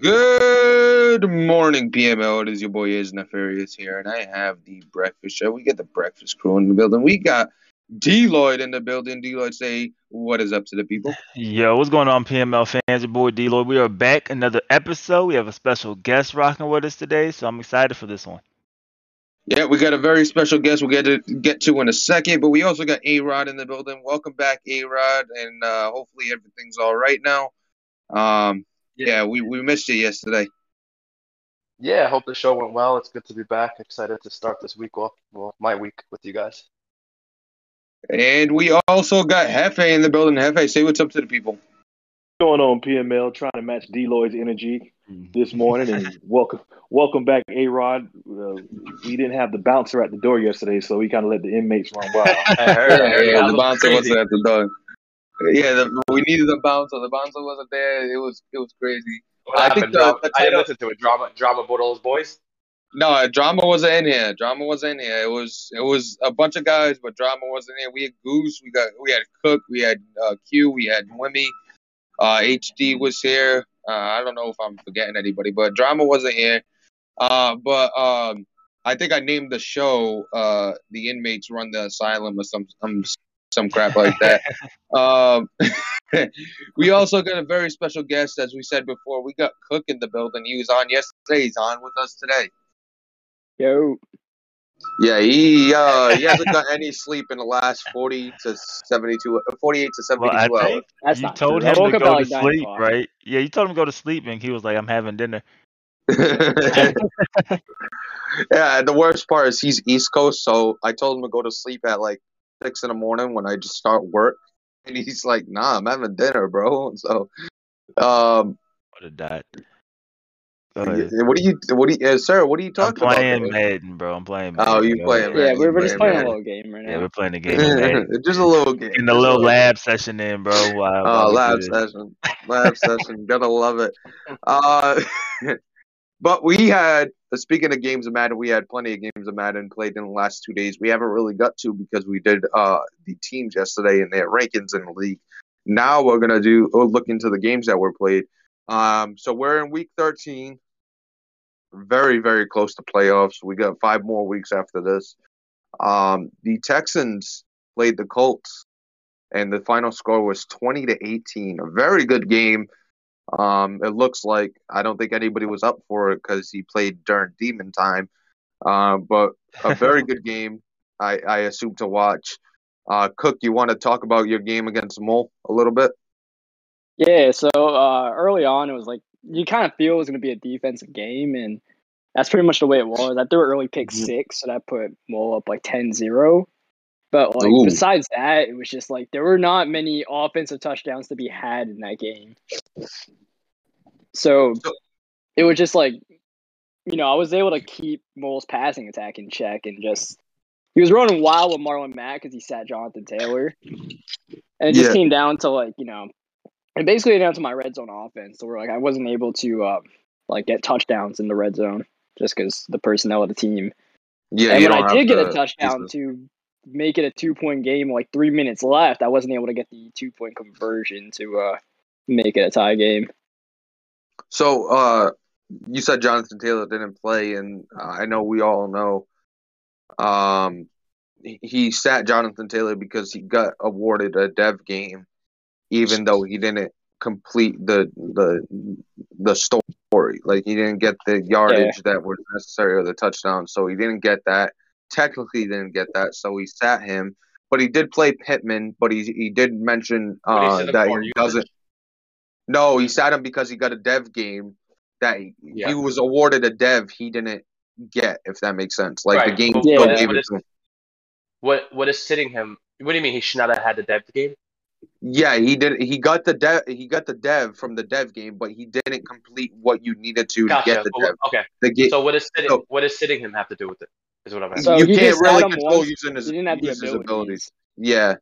Good morning, PML. It is your boy is Nefarious here, and I have the breakfast show. We get the breakfast crew in the building. We got Deloitte in the building. Deloitte, say what is up to the people. Yo, what's going on, PML fans? Your boy Deloitte. We are back another episode. We have a special guest rocking with us today, so I'm excited for this one. Yeah, we got a very special guest we'll get to get to in a second, but we also got A Rod in the building. Welcome back, A Rod, and uh, hopefully everything's all right now. Um, yeah, we, we missed you yesterday. Yeah, I hope the show went well. It's good to be back. Excited to start this week off, well, my week with you guys. And we also got Hefe in the building. Hefe, say what's up to the people. Going on PML trying to match Deloide's energy this morning and welcome welcome back A Rod. Uh, we didn't have the bouncer at the door yesterday, so we kind of let the inmates run wild. I heard, I heard. Yeah, the bouncer crazy. wasn't at the door. Yeah, the, we needed a bouncer. The bouncer wasn't there. It was it was crazy. What I happened? think the- Drama- the I didn't title- listen to it. Drama, drama brought all those boys. No, drama wasn't in here. Drama wasn't in here. It was it was a bunch of guys, but drama wasn't here. We had Goose, we got we had Cook, we had uh, Q, we had Wimmy, uh, HD was here. Uh, I don't know if I'm forgetting anybody, but drama wasn't here. Uh, but um, I think I named the show uh, "The Inmates Run the Asylum" or some some some crap like that. um, we also got a very special guest, as we said before. We got Cook in the building. He was on yesterday. He's on with us today. Yo, Yeah, he uh he hasn't got any sleep in the last 40 to 72 uh, 48 to 72 Well, I hours. that's you not told true. I him woke to go to sleep, o'clock. right? Yeah, you told him to go to sleep, and he was like, "I'm having dinner." yeah, the worst part is he's East Coast, so I told him to go to sleep at like six in the morning when I just start work, and he's like, "Nah, I'm having dinner, bro." So, um, Would have died. Go what are you? What are you, uh, sir? What are you I'm talking about? playing? Madden, bro. I'm playing. Madden. Oh, you Go playing. Madden. Yeah, we're, we're just man, playing man. a little game right now. Yeah, we're playing the game. just a little game. Getting a just little lab session in, bro. While, while Oh, lab do this. session, lab session. Gotta love it. Uh, but we had, speaking of games of Madden, we had plenty of games of Madden played in the last two days. We haven't really got to because we did uh the teams yesterday and their rankings in the league. Now we're gonna do oh, look into the games that were played. Um, so we're in week thirteen, very very close to playoffs. We got five more weeks after this. Um, the Texans played the Colts and the final score was 20 to 18. A very good game. Um, it looks like I don't think anybody was up for it because he played during demon time. Uh, but a very good game. I, I assume to watch. Uh, Cook, you want to talk about your game against Mole a little bit? Yeah, so uh, early on, it was like you kind of feel it was going to be a defensive game, and that's pretty much the way it was. I threw an early pick Mhm. six, so that put Mole up like 10 0. But like Ooh. besides that, it was just like there were not many offensive touchdowns to be had in that game. So So- it was just like, you know, I was able to keep Mole's passing attack in check and just he was running wild with Marlon Mack because he sat Jonathan Taylor, and it just Yeah. came down to like you know, it basically down to my red zone offense. So we're like I wasn't able to uh, like get touchdowns in the red zone just because the personnel of the team. Yeah, and when I did get a touchdown to make it a two point game, like three minutes left, I wasn't able to get the two point conversion to uh, make it a tie game. So, uh, you said Jonathan Taylor didn't play, and uh, I know we all know. Um, he sat Jonathan Taylor because he got awarded a dev game, even though he didn't complete the the the story. Like he didn't get the yardage that was necessary or the touchdown, so he didn't get that. Technically, he didn't get that, so he sat him. But he did play Pittman. But he he did mention What he uh, that he doesn't. No, he sat him because he got a dev game that he, Yeah. he was awarded a dev he didn't get, if that makes sense. Like the game but still what- gave what it is- to him. What what is sitting him? What do you mean he should not have had the dev game? Yeah, he did. He got the dev. He got the dev from the dev game, but he didn't complete what you needed to to get the But dev. okay. The ga- So what is sitting? so- what does sitting him have to do with it? Is what I'm asking. So you he can't really control once, using his, He didn't have the use his abilities. abilities. Yeah,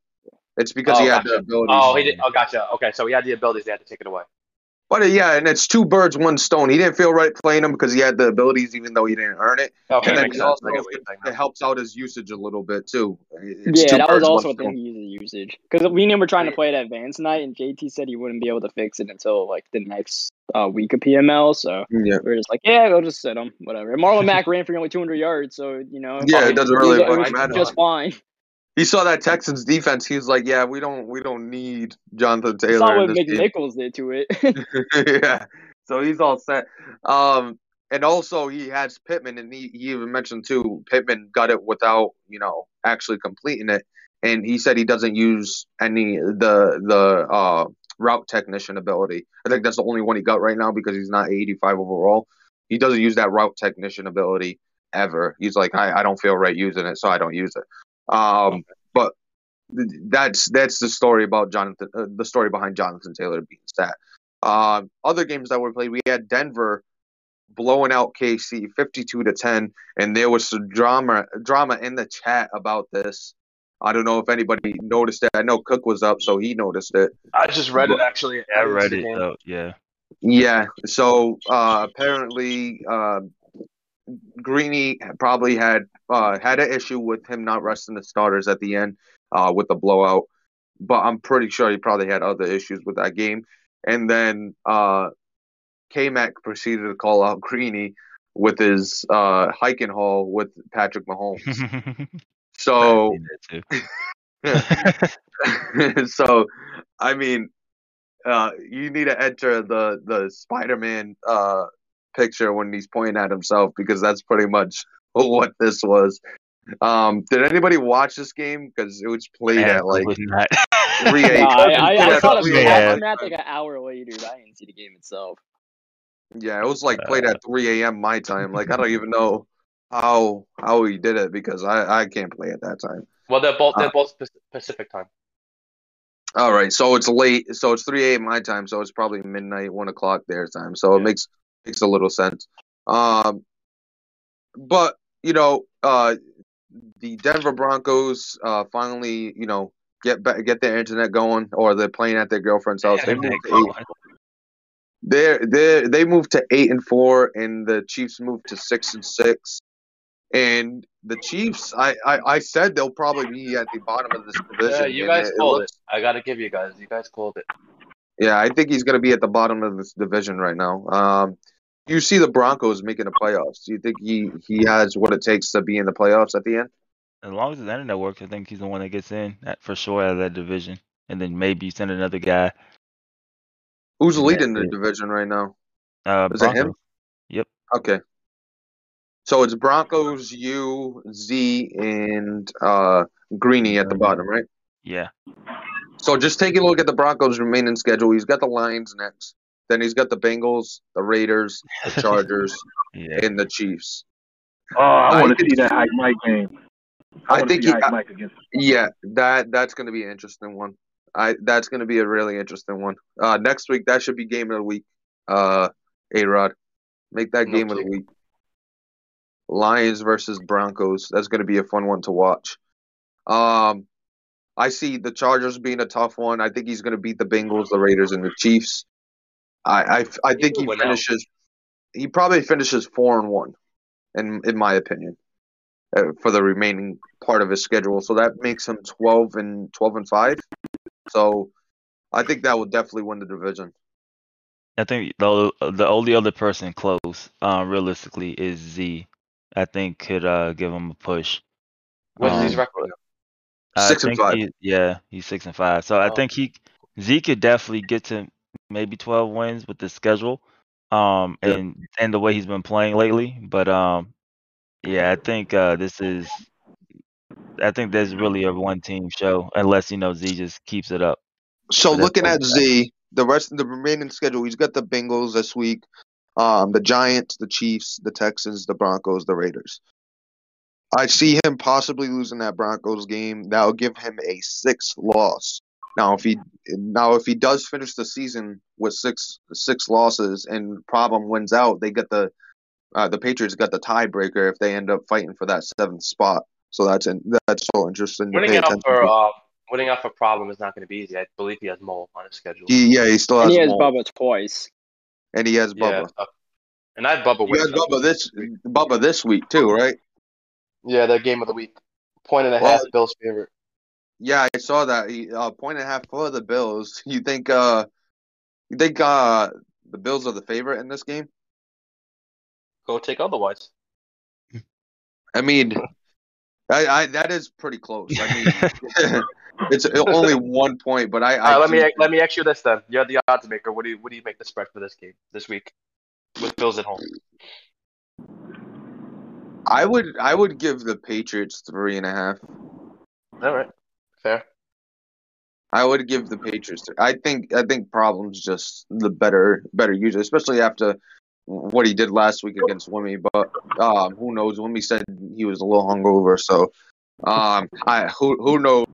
it's because Oh, he had gotcha. the abilities. Oh, he did. Oh, gotcha. Okay, so he had the abilities. They had to take it away. But uh, yeah, and it's two birds, one stone. He didn't feel right playing him because he had the abilities, even though he didn't earn it. Okay, and then he also I get what you're saying it helps out his usage a little bit too. It's yeah, two that was also a thing stone. he used usage because we knew we're trying to play it advanced night, and JT said he wouldn't be able to fix it until like the next uh, week of PML. So Yeah, we are just like, yeah, we'll just sit him, whatever. And Marlon Mack ran for only 200 yards, so you know, yeah, it doesn't really it was matter. just fine. He saw that Texans defense. He was like, "Yeah, we don't, we don't need Jonathan Taylor. Saw what. McNichols did to it. yeah. So he's all set. Um, and also he has Pittman, and he, he even mentioned too, Pittman got it without you know actually completing it, and he said he doesn't use any the the uh route technician ability. I think that's the only one he got right now because he's not 85 overall. He doesn't use that route technician ability ever. He's like, I, I don't feel right using it, so I don't use it. Um, but that's that's the story about Jonathan. Uh, the story behind Jonathan Taylor being sat. Um, other games that were played, we had Denver blowing out KC 52 to 10, and there was some drama drama in the chat about this. I don't know if anybody noticed it. I know Cook was up, so he noticed it. I just read it actually. I read it. the game. So yeah. Yeah. So uh, apparently, uh, Greeny probably had uh, had an issue with him not resting the starters at the end uh, with the blowout, but I'm pretty sure he probably had other issues with that game. And then uh, K-Mac proceeded to call out Greeny with his uh, hiking haul with Patrick Mahomes. So I seen that too. so I mean, uh, you need to enter the the Spider-Man uh, picture when he's pointing at himself because that's pretty much what this was. Um, did anybody watch this game? Because it was played at like Absolutely not. three No, eight. I, I, I Yeah, saw the yeah. I'm at like an hour later. but I didn't see the game itself. Yeah, it was like played at three a.m. my time. Like I don't even know how how he did it because I I can't play at that time. Well, they're both Uh, they're both Pac- Pacific time. All right, so it's late. So it's three a.m. my time. So it's probably midnight, one o'clock their time. So it makes makes a little sense. Um, but you know, uh, the Denver Broncos uh finally, you know, get back, get their internet going, or they're playing at their girlfriend's house. They moved to eight. They they they moved to eight and four, and the Chiefs moved to six and six. And the Chiefs, I, I, I said they'll probably be at the bottom of this division. Yeah, you guys it called it. looks- I gotta give you guys. You guys called it. Yeah, I think he's going to be at the bottom of this division right now. Um, you see the Broncos making the playoffs. Do you think he, he has what it takes to be in the playoffs at the end? As long as his internet works, I think he's the one that gets in that, for sure out of that division. And then maybe send another guy. Who's leading the division right now? Uh, Is it him? Yep. Okay. So it's Broncos, you, Z, and uh, Greeny at the bottom, right? Yeah. So just take a look at the Broncos' remaining schedule. He's got the Lions next. Then he's got the Bengals, the Raiders, the Chargers, Yeah. and the Chiefs. Oh, I I want to see that Ike Mike game. I wanna think he- Ike Mike against. Yeah, that that's going to be an interesting one. I that's going to be a really interesting one. Uh, next week that should be game of the week. Uh, A Rod, make that No game of the week. Lions versus Broncos. That's going to be a fun one to watch. Um, I see the Chargers being a tough one. I think he's going to beat the Bengals, the Raiders, and the Chiefs. I I, I think he win out. finishes. He probably finishes four and one, in in my opinion, uh, for the remaining part of his schedule. So that makes him twelve and twelve and five. So I think that will definitely win the division. I think the the only other person close, uh, realistically, is Z. I think could uh give him a push. What's his Um, record? I Six and five. he- yeah, he's six and five. So I Oh. think he Z could definitely get to maybe twelve wins with the schedule, um, Yeah. and and the way he's been playing lately. But um, yeah, I think uh this is, I think there's really a one team show unless you know Z just keeps it up. So that's looking at. Z, the rest of the remaining schedule, he's got the Bengals this week, um, the Giants, the Chiefs, the Texans, the Broncos, the Raiders. I see him possibly losing that Broncos game. That'll give him a six loss. Now, if he now if he does finish the season with six six losses and problem wins out, they get the uh, the Patriots got the tiebreaker if they end up fighting for that seventh spot. So that's in, that's so interesting. To Winning pay out for to. uh, winning out for problem is not going to be easy. I believe he has Mole on his schedule. He, yeah, he still has. And he has them all. Bubba twice. and he has Yeah, Bubba. uh, and I have Bubba You winning. had Bubba this Bubba this week too, right? Yeah, the game of the week. Point and a Well- half, Bills favorite. Yeah, I saw that. He, uh, point and a half for the Bills. You think? Uh, you think uh, the Bills are the favorite in this game? Go take otherwise. I mean, I, I that is pretty close. I mean, it's only one point, but I. I right, let me let me ask you this then. You're the odds maker. What do you what do you make the spread for this game this week with Bills at home? I would. I would give the Patriots three and a half. All right, fair. I would give the Patriots. I think. I think problems just the better better user, especially after what he did last week against Wimmy. But um, who knows? Wimmy said he was a little hungover, so um, I who who knows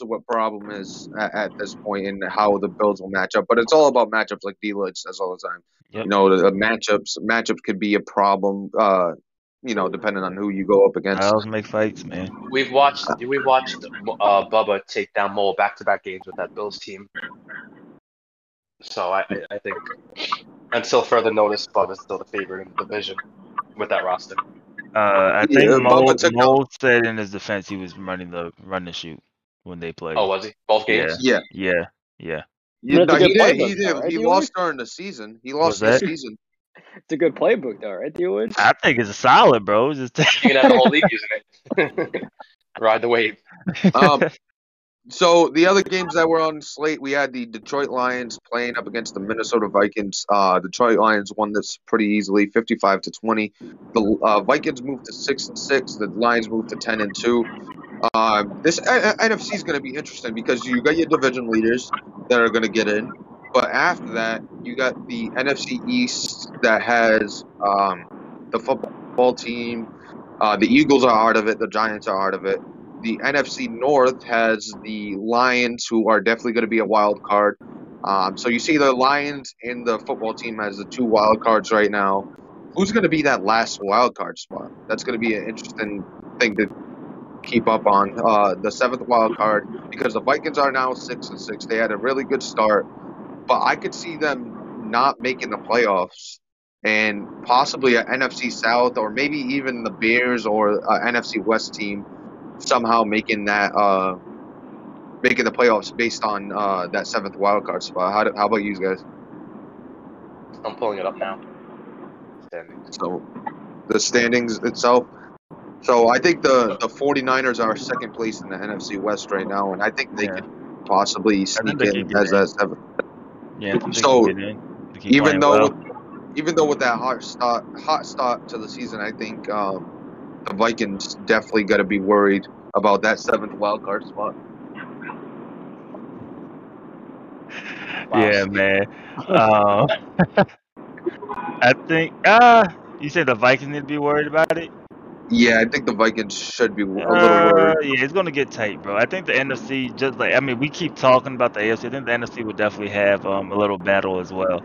what problem is at, at this point and how the Bills will match up. But it's all about matchups, like Deloach says all the time. Yep. You know, the, the matchups matchups could be a problem. Uh, you know, depending on who you go up against. Styles make fights, man. We've watched we watched uh, Bubba take down Mole back to back games with that Bills team. So I, I- I think until further notice, Bubba's still the favorite in the division with that roster. Uh, I think Mo, Bubba took Mo said in his defense he was running the run and shoot when they played. Oh, was he? Both games? Yeah. yeah, yeah. Yeah, That's no, he good did. He did. He lost during the season. He lost the season. It's a good playbook, though, right, Deloach? I think it's a solid, bro. Just You can have the whole league using it. Ride the wave. Um, so the other games that were on slate, we had the Detroit Lions playing up against the Minnesota Vikings. Uh, Detroit Lions won this pretty easily, fifty-five to twenty. The uh, Vikings moved to six and six. The Lions moved to ten and two. Um, this uh, NFC is going to be interesting because you got your division leaders that are going to get in, but after that, you got the NFC East that has um, the football team. Uh, the Eagles are out of it. The Giants are out of it the NFC North has the Lions, who are definitely going to be a wild card. Um, so you see the Lions and the football team as the two wild cards right now. Who's going to be that last wild card spot? That's going to be an interesting thing to keep up on. Uh, the seventh wild card, because the Vikings are now six and six. They had a really good start, but I could see them not making the playoffs and possibly an NFC South or maybe even the Bears or an NFC West team somehow making that uh making the playoffs based on uh that seventh wild card spot. How, do, how about you guys? I'm pulling it up now. Standings. So the standings itself. So I think the the 49ers are second place in the NFC West right now, and I think they Yeah. could possibly sneak in as in. that seventh. Yeah, I think they So, can get in. They keep Even though well. even though with that hot start hot start to the season, I think um, the Vikings definitely got to be worried about that seventh wild card spot. Wow. Yeah, man. Um, I think. Uh, you said the Vikings need to be worried about it. Yeah, I think the Vikings should be a little Uh, worried. yeah, it's gonna get tight, bro. I think the NFC, just like I mean, we keep talking about the AFC. I think the NFC would definitely have um, a little battle as well.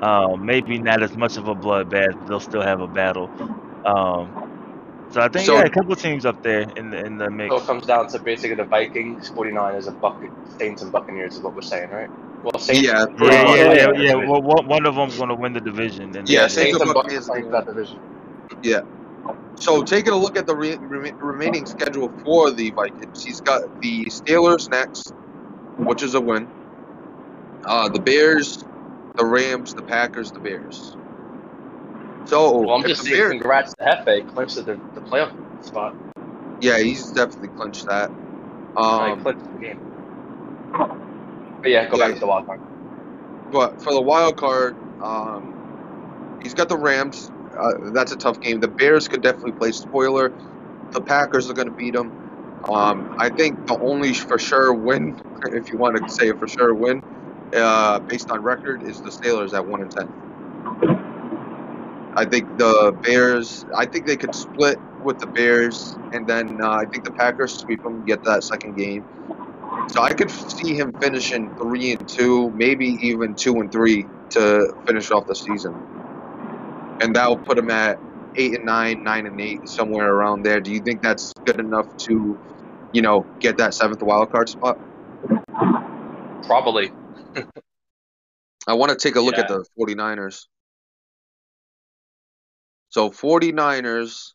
Um, maybe not as much of a bloodbath, but they'll still have a battle. Um, so I think So- yeah, a couple teams up there in the in the mix. So it comes down to basically the Vikings, 49ers, and Buck- Saints and Buccaneers is what we're saying, right? Well, Saints. Yeah, Yeah, yeah, yeah, yeah. Well, one, one of them's gonna win the division. And Yeah, Saints Saints and and Buccaneers Buccaneers that division. So taking a look at the re- re- remaining schedule for the Vikings, he's got the Steelers next, which is a win. Uh, the Bears, the Rams, the Packers, the Bears. So Well, I'm just saying, Bears, congrats to Hefe, clinched the, the playoff spot. yeah, he's definitely clinched that. Um, clinched the game. But yeah, go Yeah. back to the wild card. but for the wild card, um, he's got the Rams. Uh, that's a tough game. The Bears could definitely play spoiler. The Packers are going to beat them. Um, I think the only for sure win, if you want to say a for sure win, uh, based on record, is the Steelers at one and ten. I think the Bears. I think they could split with the Bears, and then uh, I think the Packers sweep them, get that second game. So I could see him finishing three and two, maybe even two and three to finish off the season, and that will put him at eight and nine, nine and eight, somewhere around there. Do you think that's good enough to, you know, get that seventh wild card spot? Probably. I want to take a look at the 49ers. So 49ers,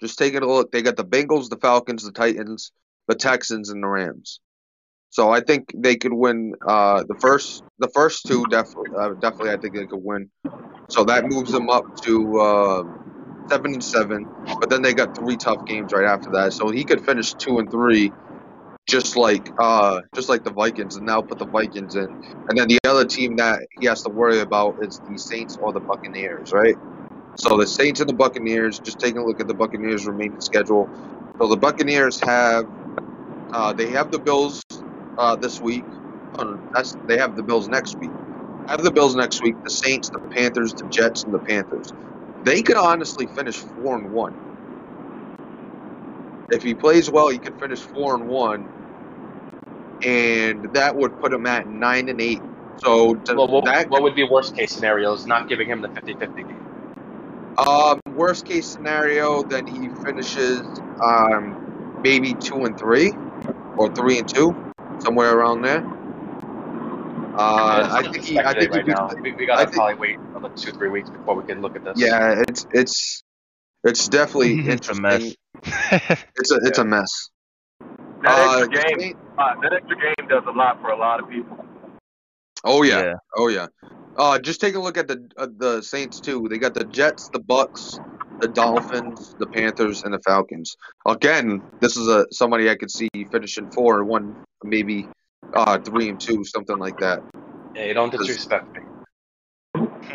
just taking a look, they got the Bengals, the Falcons, the Titans, the Texans, and the Rams. So I think they could win uh, the first the first two definitely uh, definitely I think they could win. So that moves them up to uh, seven and seven. But then they got three tough games right after that. So he could finish two and three, just like uh, just like the Vikings, and now put the Vikings in. And then the other team that he has to worry about is the Saints or the Buccaneers, right? So the Saints and the Buccaneers. Just taking a look at the Buccaneers' remaining schedule. So the Buccaneers have uh, they have the Bills uh, this week. That's they have the Bills next week. Have the Bills next week. The Saints, the Panthers, the Jets, and the Panthers. They could honestly finish four and one. If he plays well, he could finish four and one, and that would put him at nine and eight. So Well, what, that what would be worst case scenarios? Not giving him the 50-50 game. Um, worst case scenario, then he finishes um maybe two and three, or three and two, somewhere around there. Uh, I think he, I think right beats, now. We, we gotta think- probably wait another two, three weeks before we can look at this. yeah, it's it's it's definitely It's a interesting. mess. It's a it's a mess. That Uh, extra game, Saint- uh, that extra game does a lot for a lot of people. oh yeah, yeah. oh yeah. Uh, just take a look at the uh, the Saints too. They got the Jets, the Bucks, the Dolphins, the Panthers, and the Falcons. Again, this is a somebody I could see finishing four and one, maybe uh three and two, something like that. Yeah, you don't disrespect me.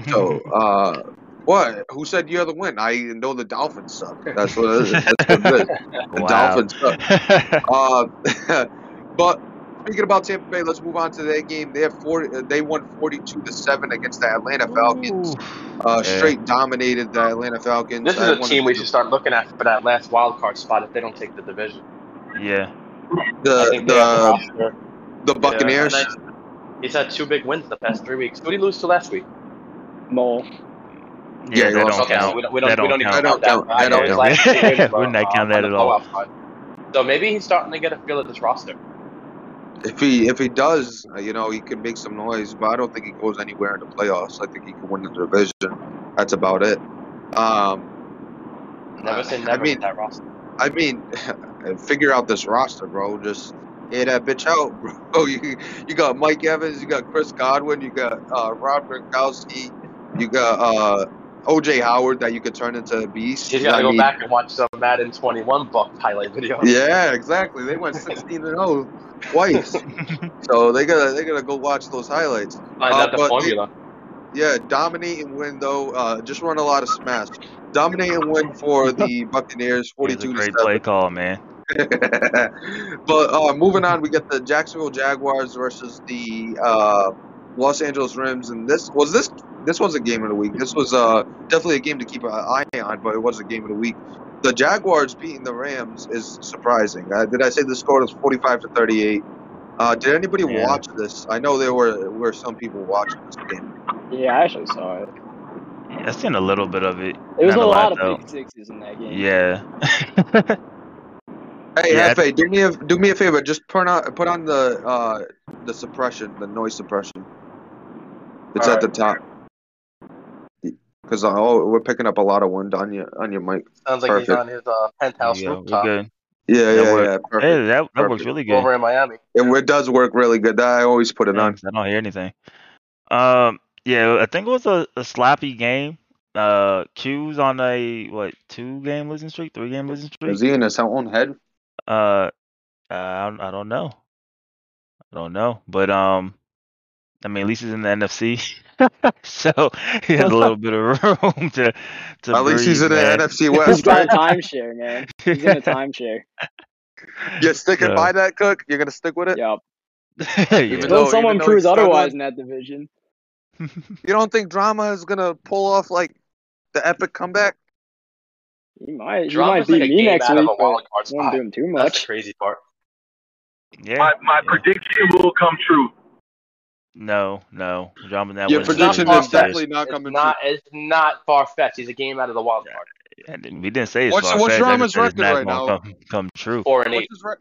So, uh, what? Who said you had the win? I know the Dolphins suck. That's what it is. That's what it is. The Wow. Dolphins suck. Uh, but speaking about Tampa Bay, let's move on to their game. They have 40, They won forty-two to seven against the Atlanta Falcons. Uh, straight dominated the Atlanta Falcons. This is I a wanted team we should start looking at for that last wild card spot if they don't take the division. yeah. The think they have the the the Buccaneers. Yeah, He's had two big wins the past three weeks. Who did he lose to last week? Mole. Yeah, Yeah, he don't Okay, so count. we don't, we don't, That we don't don't even count. count That don't that. count. That don't count. last two wins We were, not uh, count that at all. So maybe he's starting to get a feel of this roster. If he if he does, uh, you know, he can make some noise, but I don't think he goes anywhere in the playoffs. I think he can win the division. That's about it. Um, Never say I mean- that roster. I mean, figure out this roster, bro. Just air that bitch out, bro. You you got Mike Evans, you got Chris Godwin, you got uh, Rob Gronkowski, you got uh, OJ Howard that you could turn into a beast. He's got to I go mean, back and watch some Madden 21 buck highlight videos. Yeah, exactly. They went 16 and 0 twice, so they gotta they gotta go watch those highlights. Find Uh, out the but formula. Yeah, dominate and win though. Uh, just run a lot of smash. Dominate and win for the Buccaneers, It's a 42 to great 7. play call, man. but uh, moving on, we get the Jacksonville Jaguars versus the uh, Los Angeles Rams, and this was this this was a game of the week. This was uh, definitely a game to keep an eye on, but it was a game of the week. The Jaguars beating the Rams is surprising. Uh, did I say the score was 45 to 38? Uh, did anybody Yeah. watch this? I know there were were some people watching this game. Yeah, I actually saw it. I seen a little bit of it. It was Not a a lot lot, though. of pick sixes in that game. Yeah. Hey, Yeah, I- Hefe, do me a do me a favor. Just put on put on the uh, the suppression, the noise suppression. It's at the top. Because oh, we're picking up a lot of wind on your on your mic. Sounds like he's on his uh, penthouse yeah, we're rooftop good. Yeah, That yeah, works. yeah. Hey, Perfect. that, that works really good. over in Miami. It, it does work really good. I always put it Yeah, on. 'cause I don't hear anything. Um, yeah, I think it was a, a sloppy game. Uh, Q's on a what two game losing streak, three game losing streak. Is he in his own head? Uh, I don't, I don't know. I don't know, but um, I mean, at least he's in the NFC, so he has a little bit of room to to. At least he's breathe, in the man. NFC He's West, got a right? timeshare, man. He's in a timeshare. You're sticking Yeah. by that, Cook. You're gonna stick with it. Yep. yeah. Even Until though- someone even proves otherwise in that division. You don't think drama is gonna pull off like the epic comeback? He might. He Drama's might beat like me next week, a but wild won't do him too That's much. the crazy part. yeah. My my yeah. prediction will come true. No, no, drama that Your wins prediction the is definitely not It's coming not. It's not far fetched. He's a game out of the wild card. I didn't- We didn't say it's What's- far what's fetched. I Drama's just said it's record not right gonna come, come true. Four and What's eight. his re-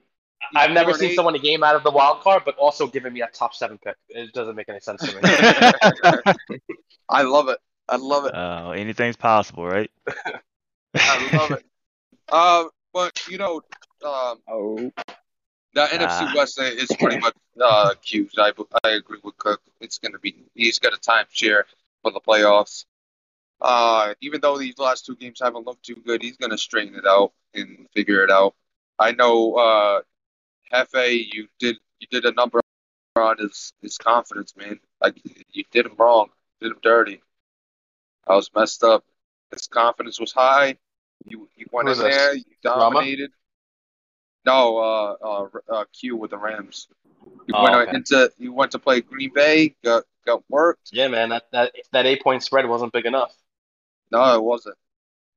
I've never seen eight? someone a game out of the wild card, but also giving me a top seven pick. It doesn't make any sense to me. I love it. I love it. Uh, anything's possible, right? I love it. Um, but you know, um, Oh, the Ah. NFC West is pretty much uh, huge. I I agree with Cook. It's going to be he's got a timeshare for the playoffs. Uh, even though these last two games haven't looked too good, he's going to straighten it out and figure it out. I know, uh, Hefe, you did you did a number on his his confidence, man. Like you did him wrong, did him dirty. I was messed up. His confidence was high. You you went in there, you dominated. No, uh, uh, uh, Q with the Rams. You Oh, went okay. into you went to play Green Bay, got got worked. Yeah, man, that that that eight point spread wasn't big enough. No, it wasn't.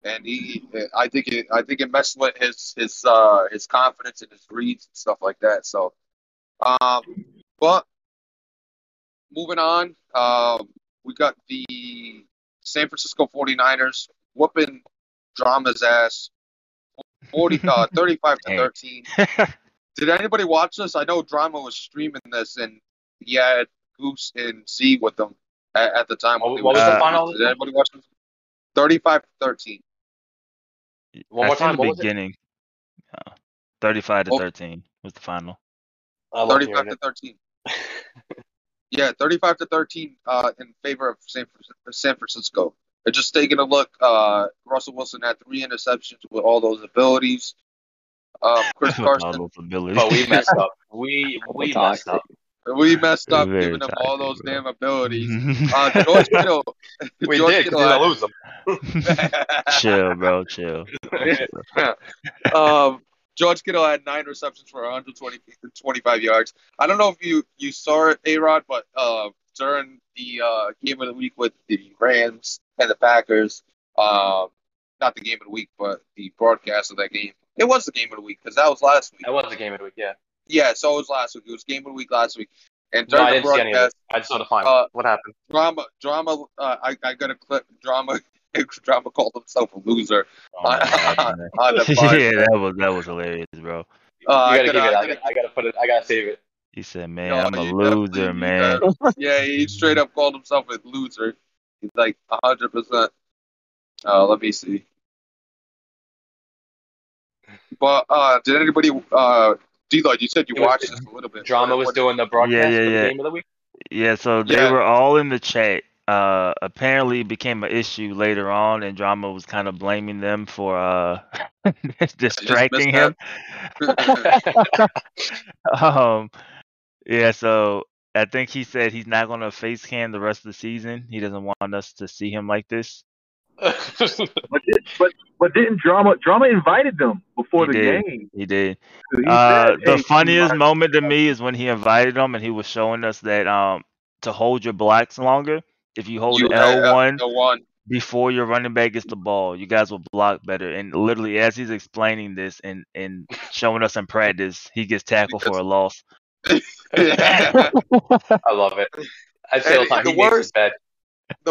And he, I think it, I think it messed with his his uh his confidence and his reads and stuff like that. So, um, but moving on, um, we got the San Francisco 49ers whooping Drama's ass, 40, uh, 35 to 13. Did anybody watch this? I know Drama was streaming this, and he had Goose and Z with them at, at the time. What- what were was the final? Did anybody watch this? 35 to 13. One I more seen time, the what was it? beginning. Uh, Thirty-five to Oh. thirteen was the final. 35 to it. 13. Yeah, 35 to 13 uh, in favor of San, San Francisco. They're just taking a look. Uh, Russell Wilson had three interceptions with all those abilities. Um, Chris Carson. But we messed up. We we messed up. we messed up Very giving him all those bro. damn abilities. Uh, George Kittle. We George did Kittle because lose them. chill, bro. Chill. um, George Kittle had nine receptions for 120, 25 yards. I don't know if you, you saw it, A Rod, but uh, during the uh, game of the week with the Rams and the Packers, um, not the game of the week, but the broadcast of that game. It was the game of the week because that was last week. That was the game of the week, yeah. Yeah, so it was last week. It was game of the week last week. And No, during I the didn't see any of broadcast, it. I just saw the final. Uh, what happened? drama, drama. Uh, I, I got a clip. Drama, drama called himself a loser Oh, my God, on the yeah, that was that was hilarious, bro. Uh, you gotta gotta- give it. I I gotta- gotta, I gotta put it. I gotta save it. He said, "Man, No, I'm a loser, man." Yeah, he straight up called himself a loser. He's like hundred percent. Uh, let me see. But uh, did anybody uh, D-Lloyd, you said you It was- watched this a little bit. Drama What- was what- doing the broadcast yeah, for the yeah. game of the week. Yeah, so they Yeah. were all in the chat. Uh, apparently it became an issue later on, and Drama was kind of blaming them for uh distracting him. um, yeah, so I think he said he's not gonna face cam the rest of the season. He doesn't want us to see him like this. But did, but but didn't drama drama invited them before He the did. game? He did. He Uh, said, the "Hey, funniest moment to me is when he invited them and he was showing us that um to hold your blocks longer. If you hold You- L one L one. before your running back gets the ball, you guys will block better. And literally, as he's explaining this and and showing us in practice, he gets tackled for a loss. The I love it. I say all the time. And He the makes his worst-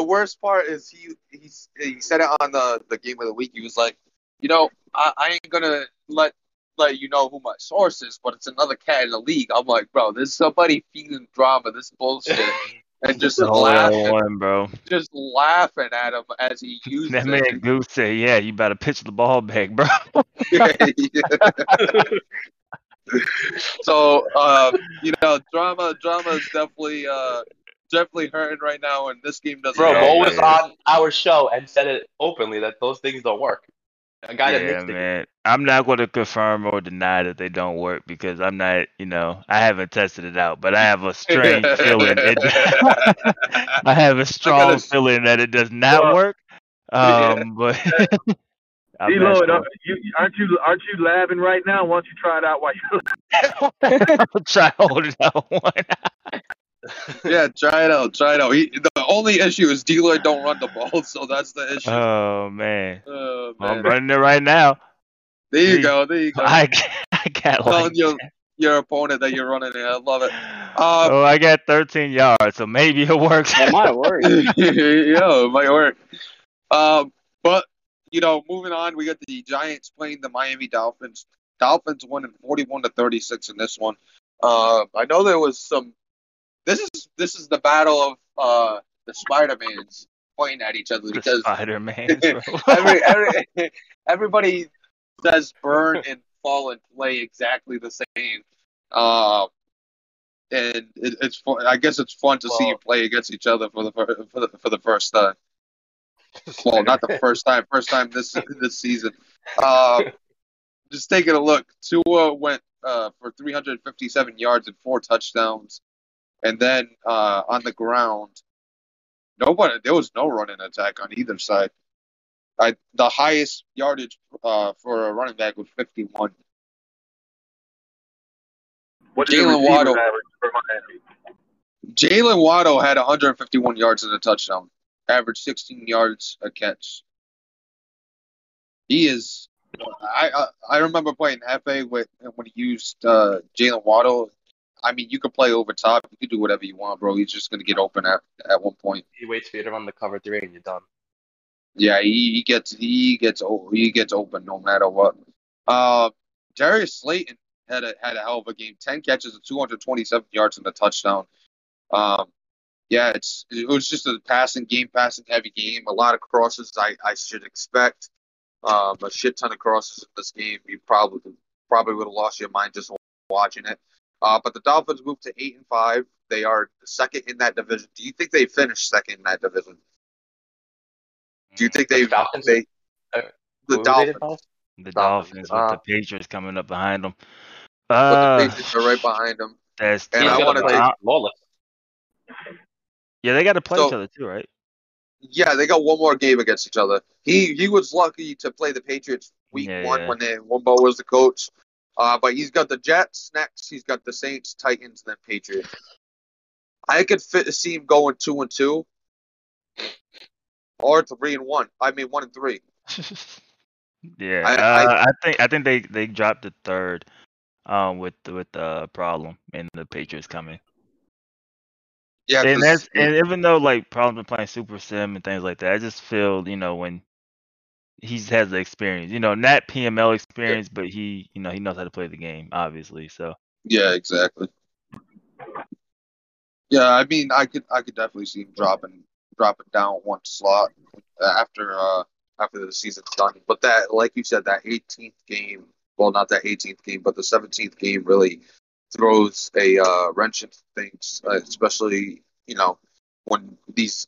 worst part is he he he said it on the the game of the week. He was like, you know, I, I ain't gonna let let you know who my source is, but it's another cat in the league. I'm like, bro, there's somebody feeding drama this bullshit. And just The laughing, one, bro. just laughing at him as he uses That man it. Goose said, "Yeah, you better pitch the ball back, bro." so um, you know, drama drama is definitely uh definitely hurting right now, and this game doesn't. Bro, Yeah, Mo was on our show and said it openly that those things don't work. A guy yeah, makes the man. I'm not going to confirm or deny that they don't work because I'm not, you know, I haven't tested it out, but I have a strange feeling. It, I have a strong s- feeling that it does not Well, work. Um, but I'm D. not Lloyd, sure. uh, you, aren't you aren't you labbing right now? Why don't you try it out while you I'll try to hold it out one. yeah, try it out. Try it out. He, the only issue is Deloy don't run the ball, so that's the issue. Oh man, Oh, I'm running it right now. There you Hey, go. There you go. I I got Telling like your your opponent that you're running it. I love it. Um, oh, I got 13 yards, so maybe it works. It might work. worked. yeah, it might work. Um, but you know, moving on, we got the Giants playing the Miami Dolphins. Dolphins won in forty-one to thirty-six in this one. Uh, I know there was some. This is this is the battle of uh, the Spider-Mans pointing at each other The because Spider Man, every, every everybody does burn and fall and play exactly the same. Um, and it, it's fun. I guess it's fun to see you play against each other for the for the for the first time. Well, not the first time. First time this this season. Um, just taking a look. Tua went uh, for 357 yards and four touchdowns, and then uh, on the ground, nobody. There was no running attack on either side. I, the highest yardage uh, for a running back was 51. What Jaylen Waddle. average for Miami? Jaylen Waddle had 151 yards and a touchdown, averaged 16 yards a catch. He is. I I, I remember playing FA with when he used uh, Jaylen Waddle. I mean, you could play over top. You could do whatever you want, bro. He's just gonna get open at at one point. He waits for you to run the cover three and you're done. Yeah, he, he gets he gets he gets open no matter what. Uh, Darius Slayton had a had a hell of a game. Ten catches and 227 yards and a touchdown. Um, yeah, it's it was just a passing game, passing heavy game. A lot of crosses. I I should expect. Um, a shit ton of crosses in this game. You probably probably would have lost your mind just watching it. Uh, but the Dolphins moved to eight and five. They are second in that division. Do you think they finished second in that division? Do you think they Falcons? they Uh, the Who they Dolphins? The Dolphins. Dolphins with Uh, the Patriots coming up behind them. But Uh, the Patriots are right behind them. that's And I wanna play take- Lawless. Yeah, they got to play So- each other too, right? Yeah, they got one more game against each other. He he was lucky to play the Patriots week Yeah, one yeah. when they, Wumbo was the coach. Uh, but he's got the Jets next. He's got the Saints, Titans, and then Patriots. I could fit see him going two and two, or three and one. I mean one and three. yeah, I- uh, I- I, think I think they they dropped the third, um, with with the problem and the Patriots coming. Yeah, and that's and even though like problems with playing Super Sim and things like that, I just feel you know when he has the experience, you know, not PML experience, but he you know he knows how to play the game, obviously. So Yeah, exactly. Yeah, I mean, I could, I could definitely see him dropping, dropping down one slot after, uh, after the season's done. But that, like you said, that 18th game, well, not that 18th game, but the 17th game really throws a uh, wrench into things, uh, especially you know when these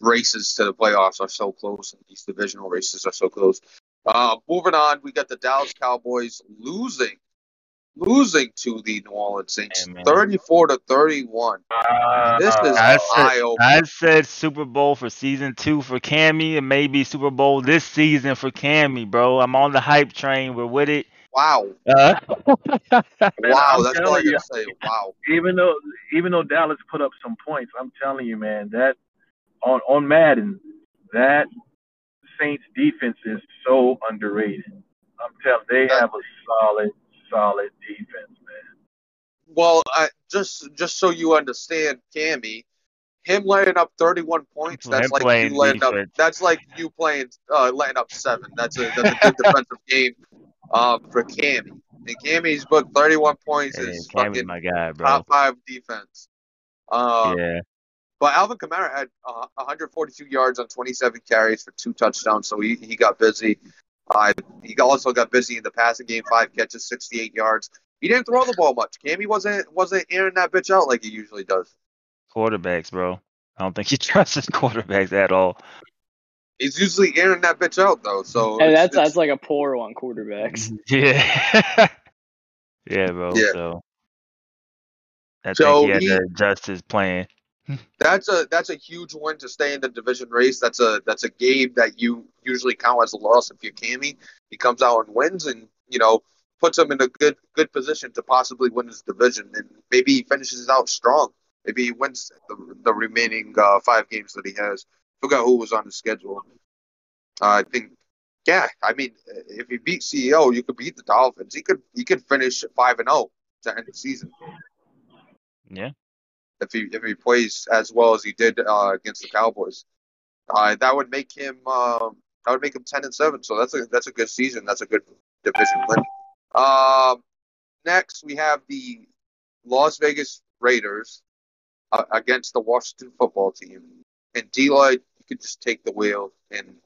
races to the playoffs are so close and these divisional races are so close. Uh, moving on, we got the Dallas Cowboys losing losing to the New Orleans Saints, man. 34 to 31. This is I said. I said Super Bowl for season two for Cammy and maybe Super Bowl this season for Cammy, bro. I'm on the hype train. We're with it. Wow, Uh, wow, that's all I telling you. gotta say. Wow, even though even though Dallas put up some points, I'm telling you, man, that on on Madden, that Saints defense is so underrated. I'm telling they have a solid, solid defense, man. Well, I, just just so you understand, Cammy, him laying up 31 points. That's Him like you laying up. That's like you playing uh, laying up seven. That's a that's a good defensive game uh, for Cammy. And Cammy's book 31 points hey, is fucking my guy, bro. top five defense. Um, yeah. But Alvin Kamara had uh, 142 yards on 27 carries for two touchdowns, so he, he got busy. Uh, he also got busy in the passing game, five catches, 68 yards. He didn't throw the ball much. Cammy wasn't wasn't airing that bitch out like he usually does. Quarterbacks, bro. I don't think he trusts his quarterbacks at all. He's usually airing that bitch out though. So And it's- that's it's- that's like a poor one quarterbacks. Yeah. yeah, bro. Yeah. So I So think he had he- to adjust his plan. that's a that's a huge win to stay in the division race. That's a that's a game that you usually count as a loss if you're Cammy. He comes out and wins, and you know puts him in a good good position to possibly win his division, and maybe he finishes out strong. Maybe he wins the, the remaining uh, five games that he has. Forgot who was on the schedule. Uh, I think, yeah. I mean, if he beat CEO, you could beat the Dolphins. He could he could finish five and zero to end the season Yeah. if he if he plays as well as he did uh, against the Cowboys. Uh, that would make him um, that would make him ten and seven. So that's a that's a good season. That's a good division win. Um, next we have the Las Vegas Raiders uh, against the Washington Football Team, and Deloy you could just take the wheel and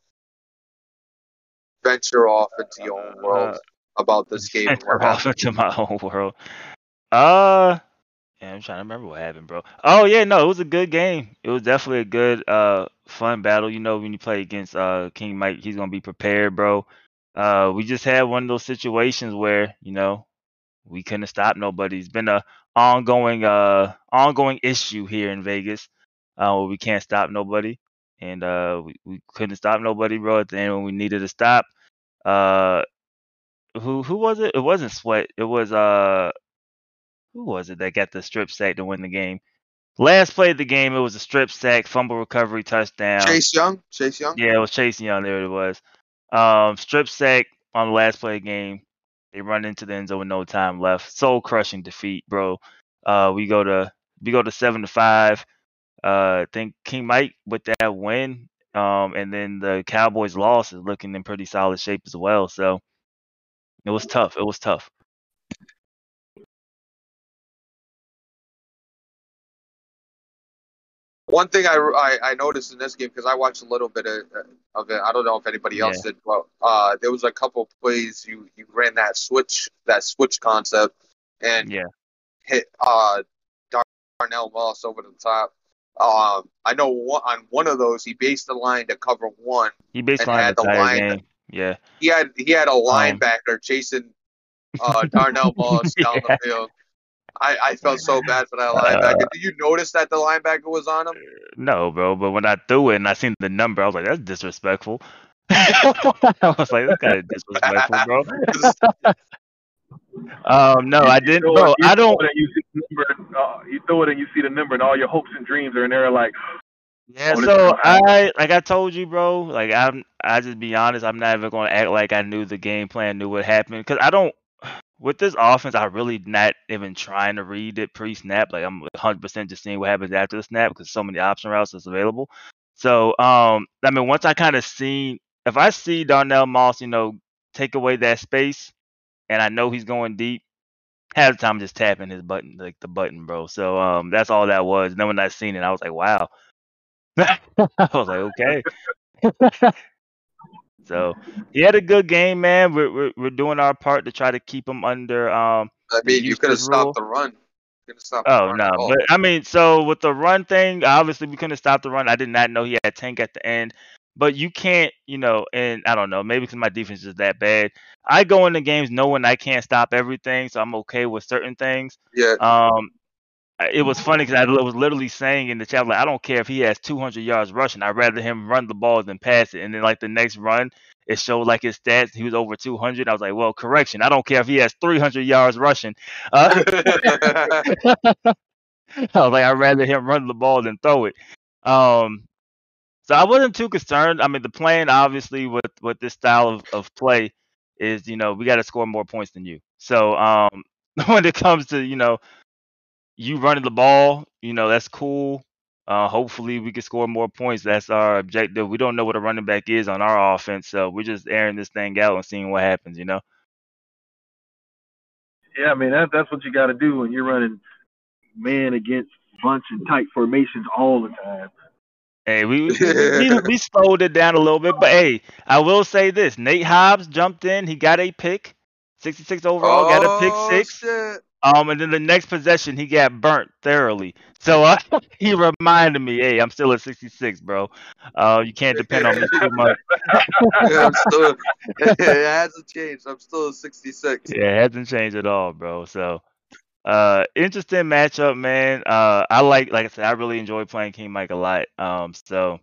venture off into your own world Uh, about this game. Enter off into my own world. Uh, yeah, I'm trying to remember what happened, bro. Oh yeah, no, it was a good game. It was definitely a good, uh, fun battle. You know, when you play against uh King Mike, he's gonna be prepared, bro. Uh, we just had one of those situations where you know we couldn't stop nobody. It's been a ongoing, uh, ongoing issue here in Vegas, uh, where we can't stop nobody, and uh, we, we couldn't stop nobody, bro. At the end when we needed to stop, uh, who who was it? It wasn't Sweat. It was uh who was it that got the strip sack to win the game? Last play of the game, it was a strip sack, fumble recovery, touchdown. Chase Young, Chase Young. Yeah, it was Chase Young. There it was. Um, strip sack on the last play of the game. They run into the end zone with no time left. Soul crushing defeat, bro. Uh, we go to we go to seven to five. Uh, I think King Mike with that win. Um, and then the Cowboys loss is looking in pretty solid shape as well. So it was tough. It was tough. One thing I, I, I noticed in this game because I watched a little bit of, of it. I don't know if anybody else did, but uh, there was a couple plays you, you ran that switch that switch concept and Yeah. hit uh Darnell Moss over the top. Um, I know on one of those he based the line to cover one. He basically had the line- game. Yeah. He had he had a linebacker chasing uh, Darnell Moss down Yeah. the field. I, I felt so bad for that linebacker. Did you notice that the linebacker was on him? No, bro. But when I threw it and I seen the number, I was like, "That's disrespectful." I was like, "That's kind of disrespectful, bro." Um, no, I didn't, bro. I throw don't. it and you see the number. Uh, you throw it and you see the number, and all your hopes and dreams are in there. Like, Yeah, Oh, so. I like I told you, bro. Like I'm, I just be honest. I'm not even gonna act like I knew the game plan, knew what happened, because I don't. With this offense, I really not even trying to read it pre-snap. Like I'm 100 percent just seeing what happens after the snap because so many option routes is available. So, um, I mean, once I kind of seen, if I see Darnell Moss, you know, take away that space, and I know he's going deep, half the time I'm just tapping his button, like the button, bro. So, um, that's all that was. And then when I seen it, I was like, wow. I was like, okay. so he had a good game, man. We're, we're we're doing our part to try to keep him under. Um. I mean, you could have stopped the run. You could have stopped the Oh no, but I mean, so with the run thing, obviously we couldn't stop the run. I did not know he had tank at the end, but you can't, you know, and I don't know, maybe because my defense is that bad. I go into games knowing I can't stop everything, so I'm okay with certain things. yeah, Um, it was funny because I was literally saying in the chat, like, I don't care if he has 200 yards rushing. I'd rather him run the ball than pass it. And then, like, the next run, it showed, like, his stats. He was over 200. I was like, well, correction. I don't care if he has 300 yards rushing. Uh, I was like, I'd rather him run the ball than throw it. Um, so I wasn't too concerned. I mean, the plan, obviously, with, with this style of, of play is, you know, we got to score more points than you. So um, when it comes to, you know, you running the ball, you know, that's cool. Uh, hopefully we can score more points. That's our objective. We don't know what a running back is on our offense, so we're just airing this thing out and seeing what happens, you know. yeah, I mean that that's what you got to do when you're running man against bunch and tight formations all the time. Hey, we we, we we slowed it down a little bit, but hey, I will say this: Nate Hobbs jumped in. He got a pick, 66 overall, got a pick six. shit. Um, and then the next possession, he got burnt thoroughly. So uh, he reminded me, hey, I'm still at 66, bro. Uh, you can't depend on me too much. Yeah, I'm still, it hasn't changed. I'm still at 66. Yeah, it hasn't changed at all, bro. So, uh, interesting matchup, man. Uh, I like, like I said, I really enjoy playing King Mike a lot. Um, so,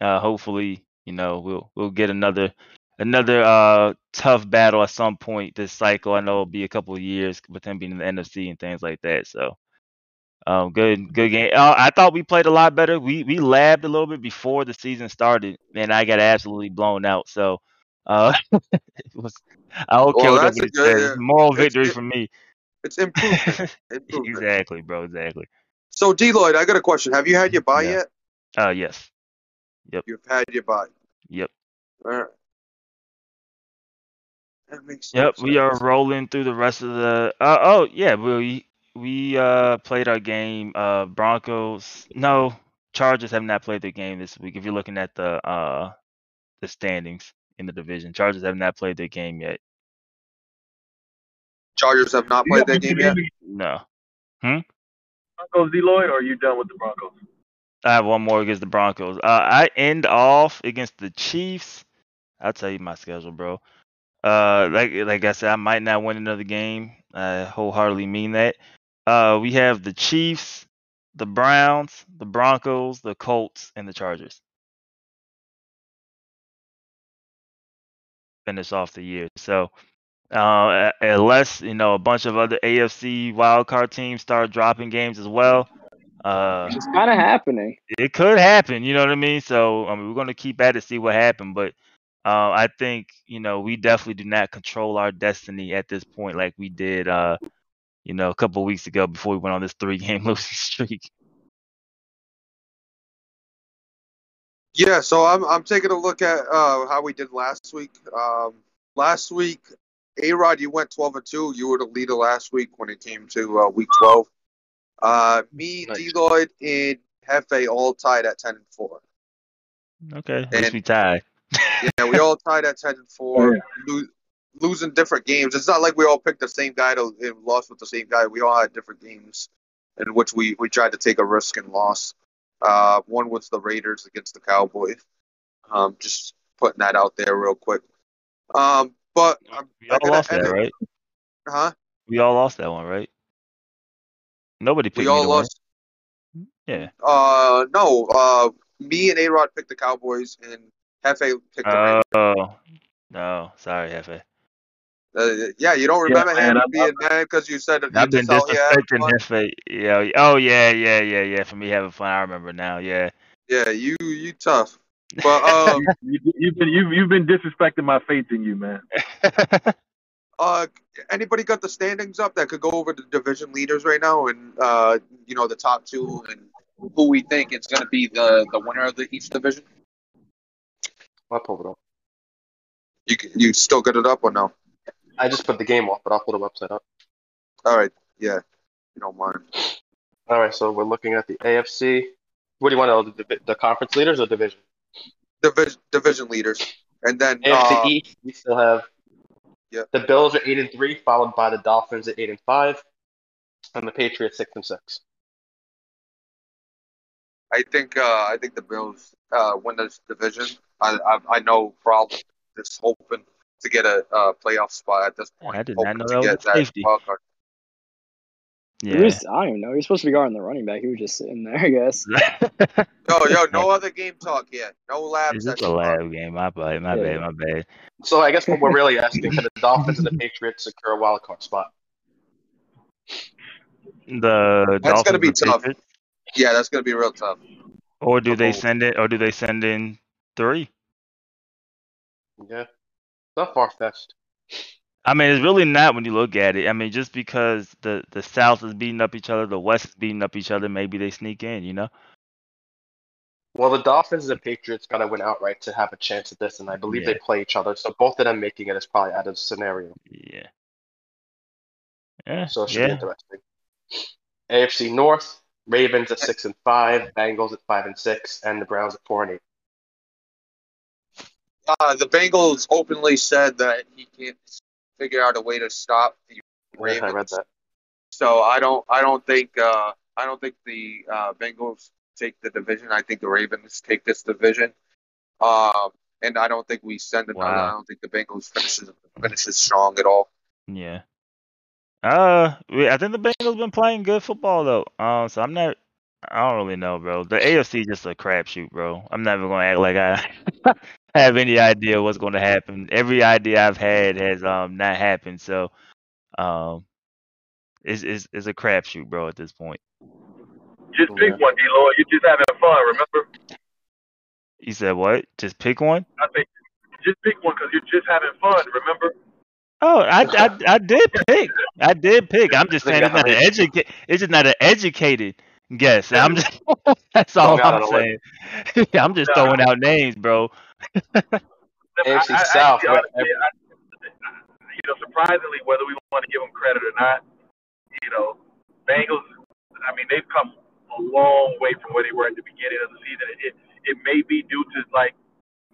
uh, hopefully, you know, we'll we'll get another another uh tough battle at some point this cycle. I know it'll be a couple of years with him being in the NFC and things like that. So, um, good good game. Uh, I thought we played a lot better. We we labbed a little bit before the season started, and I got absolutely blown out. So, uh, it was I don't care Well, what a good- says. Moral victory it- for me. It's improvement. improvement. exactly, bro. Exactly. So, D Lloyd, I got a question. Have you had your buy Yeah. yet? Uh, yes. Yep. You've had your buy. Yep. All right. That makes Yep, sense. we are rolling through the rest of the. Uh, oh yeah, we we uh played our game. Uh, Broncos. No, Chargers have not played their game this week. If you're looking at the uh the standings in the division, Chargers have not played their game yet. Chargers have not played that game yet. No. Hmm? Broncos, Deloitte, or are you done with the Broncos? I have one more against the Broncos. Uh, I end off against the Chiefs. I'll tell you my schedule, bro. Uh, like like I said, I might not win another game. I wholeheartedly mean that. Uh, we have the Chiefs, the Browns, the Broncos, the Colts, and the Chargers. Finish off the year. So, uh, unless you know a bunch of other AFC wildcard teams start dropping games as well, uh, It's kind of happening. it could happen. You know what I mean? So I mean, we're gonna keep at it, see what happens. But uh, I think you know we definitely do not control our destiny at this point, like we did, uh, you know, a couple of weeks ago before we went on this three-game losing streak. Yeah, so I'm I'm taking a look at uh, how we did last week. Um, last week, A Rod, you went 12 and two. You were the leader last week when it came to uh, week 12. Uh, me, Nice. Deloitte, and Hefe all tied at 10 and four. Okay, at least we tied. Yeah, we all tied at 10 and four, lo- losing different games. It's not like we all picked the same guy to and lost with the same guy. We all had different games in which we, we tried to take a risk and lost. Uh, one was the Raiders against the Cowboys. Um, just putting that out there real quick. Um, but I'm, We all gotta lost that, it- right? huh? We all lost that one, right? Nobody picked We all lost. Yeah. Uh, no. Uh, me and A Rod picked the Cowboys, and Hefe picked the. Oh no, sorry, Hefe. Uh, yeah, you don't remember man, him I'm- being mad because you said that I've been just out here having disrespecting? Hefe. Yeah. Oh yeah, yeah, yeah, yeah. For me having fun, I remember now. Yeah. Yeah, you you tough. But um, You, you've been you've, you've been disrespecting my faith in you, man. uh, anybody got the standings up that could go over the division leaders right now, and uh, you know the top two, and who we think is going to be the the winner of the each division? I'll pull it up. You c- you still got it up or no? I just put the game off, but I'll pull the website up. All right, yeah, you don't mind. All right, so we're looking at the AFC. What do you want to know? The, the conference leaders or division? Division division leaders, and then AFC uh, East, we still have Yep. the Bills are eight and three, followed by the Dolphins at eight and five, and the Patriots six and six. I think uh, I think the Bills uh, win this division. I I, I know probably just hoping to get a uh, playoff spot at this point. I did not know to that was get a that safety. wild card. He Yeah. was, I don't even know. He was supposed to be guarding the running back. He was just sitting there, I guess. Yo, yo, no other game talk here. No lab It's just a lab game. My bad. My Yeah. bad. My bad. So I guess what we're really asking can the Dolphins and the Patriots secure a wild card spot? The That's gonna be tough. Patriots? Yeah, that's gonna be real tough. Or do they send it? Or do they send in three? Yeah, not far fetched. I mean, it's really not when you look at it. I mean, just because the the South is beating up each other, the West is beating up each other, maybe they sneak in. You know? Well, the Dolphins and the Patriots got to win outright to have a chance at this, and I believe Yeah. they play each other. So both of them making it is probably out of the scenario. Yeah. Yeah. So it should be interesting. AFC North: Ravens at six and five, Bengals at five and six, and the Browns at four and eight. Uh, the Bengals openly said that he can't figure out a way to stop the Yeah, Ravens. I read that. So I don't I don't think uh, I don't think the uh, Bengals take the division. I think the Ravens take this division. Um, and I don't think we send another. Wow. I don't think the Bengals finishes finishes strong at all. Yeah. Uh, I think the Bengals been playing good football though. Um, so I'm not. I don't really know, bro. The AFC just a crapshoot, bro. I'm never gonna act like I have any idea what's gonna happen. Every idea I've had has um not happened. So, um, it's it's, it's a crapshoot, bro. At this point, Just pick one, D. Lloyd. You're just having fun. Remember? you said what? Just pick one. I think just pick one because you're just having fun. Remember? Oh, I, I, I did pick. I did pick. I'm just saying it's got not an it. educate. It's just not an educated guess. I'm just. That's all I'm saying. I'm just throwing out names, bro. AFC I, I, South, I, where honestly, I, you know, surprisingly, whether we want to give them credit or not, you know, Bengals. I mean, they've come a long way from where they were at the beginning of the season. It it may be due to like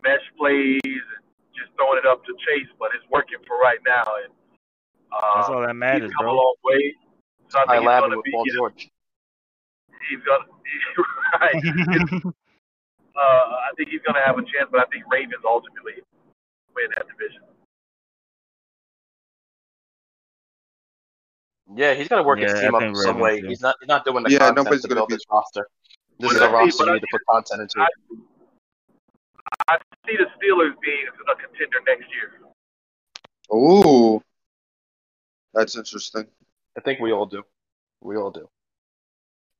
mesh plays and just throwing it up to Chase, but it's working for right now. And uh, That's all that matters, he's come bro. a long way. So I I think he's lab gonna with be. Paul George. He's gonna. right. uh, I think he's gonna have a chance, but I think Ravens ultimately win that division. Yeah, he's got to work his team I up think some Ravens, way. yeah. He's not. He's not doing the Yeah, content nobody's to gonna build be- this roster. This But is a I see- roster but you I need to put content into. I, I see the Steelers being a contender next year. Ooh, that's interesting. I think we all do. We all do.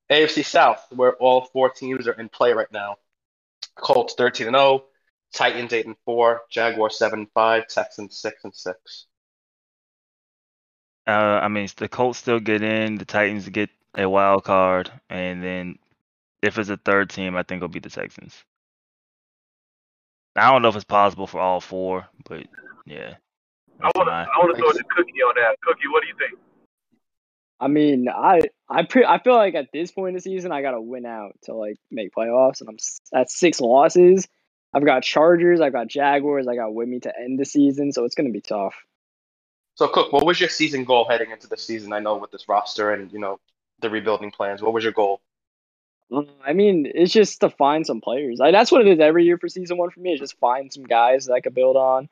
AFC South, where all four teams are in play right now. Colts 13 and 0, Titans 8 and 4, Jaguars 7 and 5, Texans 6 and 6. Uh, I mean, the Colts still get in, the Titans get a wild card, and then if it's a third team, I think it'll be the Texans. I don't know if it's possible for all four, but yeah. I That's want to. my- I want to throw the cookie on that. Cookie, what do you think? I mean, I I pre- I feel like at this point in the season, I gotta win out to like make playoffs, and I'm at six losses. I've got Chargers, I've got Jaguars, I got with me to end the season, so it's gonna be tough. So, Cook, what was your season goal heading into the season? I know with this roster and, you know, the rebuilding plans, what was your goal? Uh, I mean, it's just to find some players. Like, that's what it is every year for season one for me. Is just find some guys that I could build on,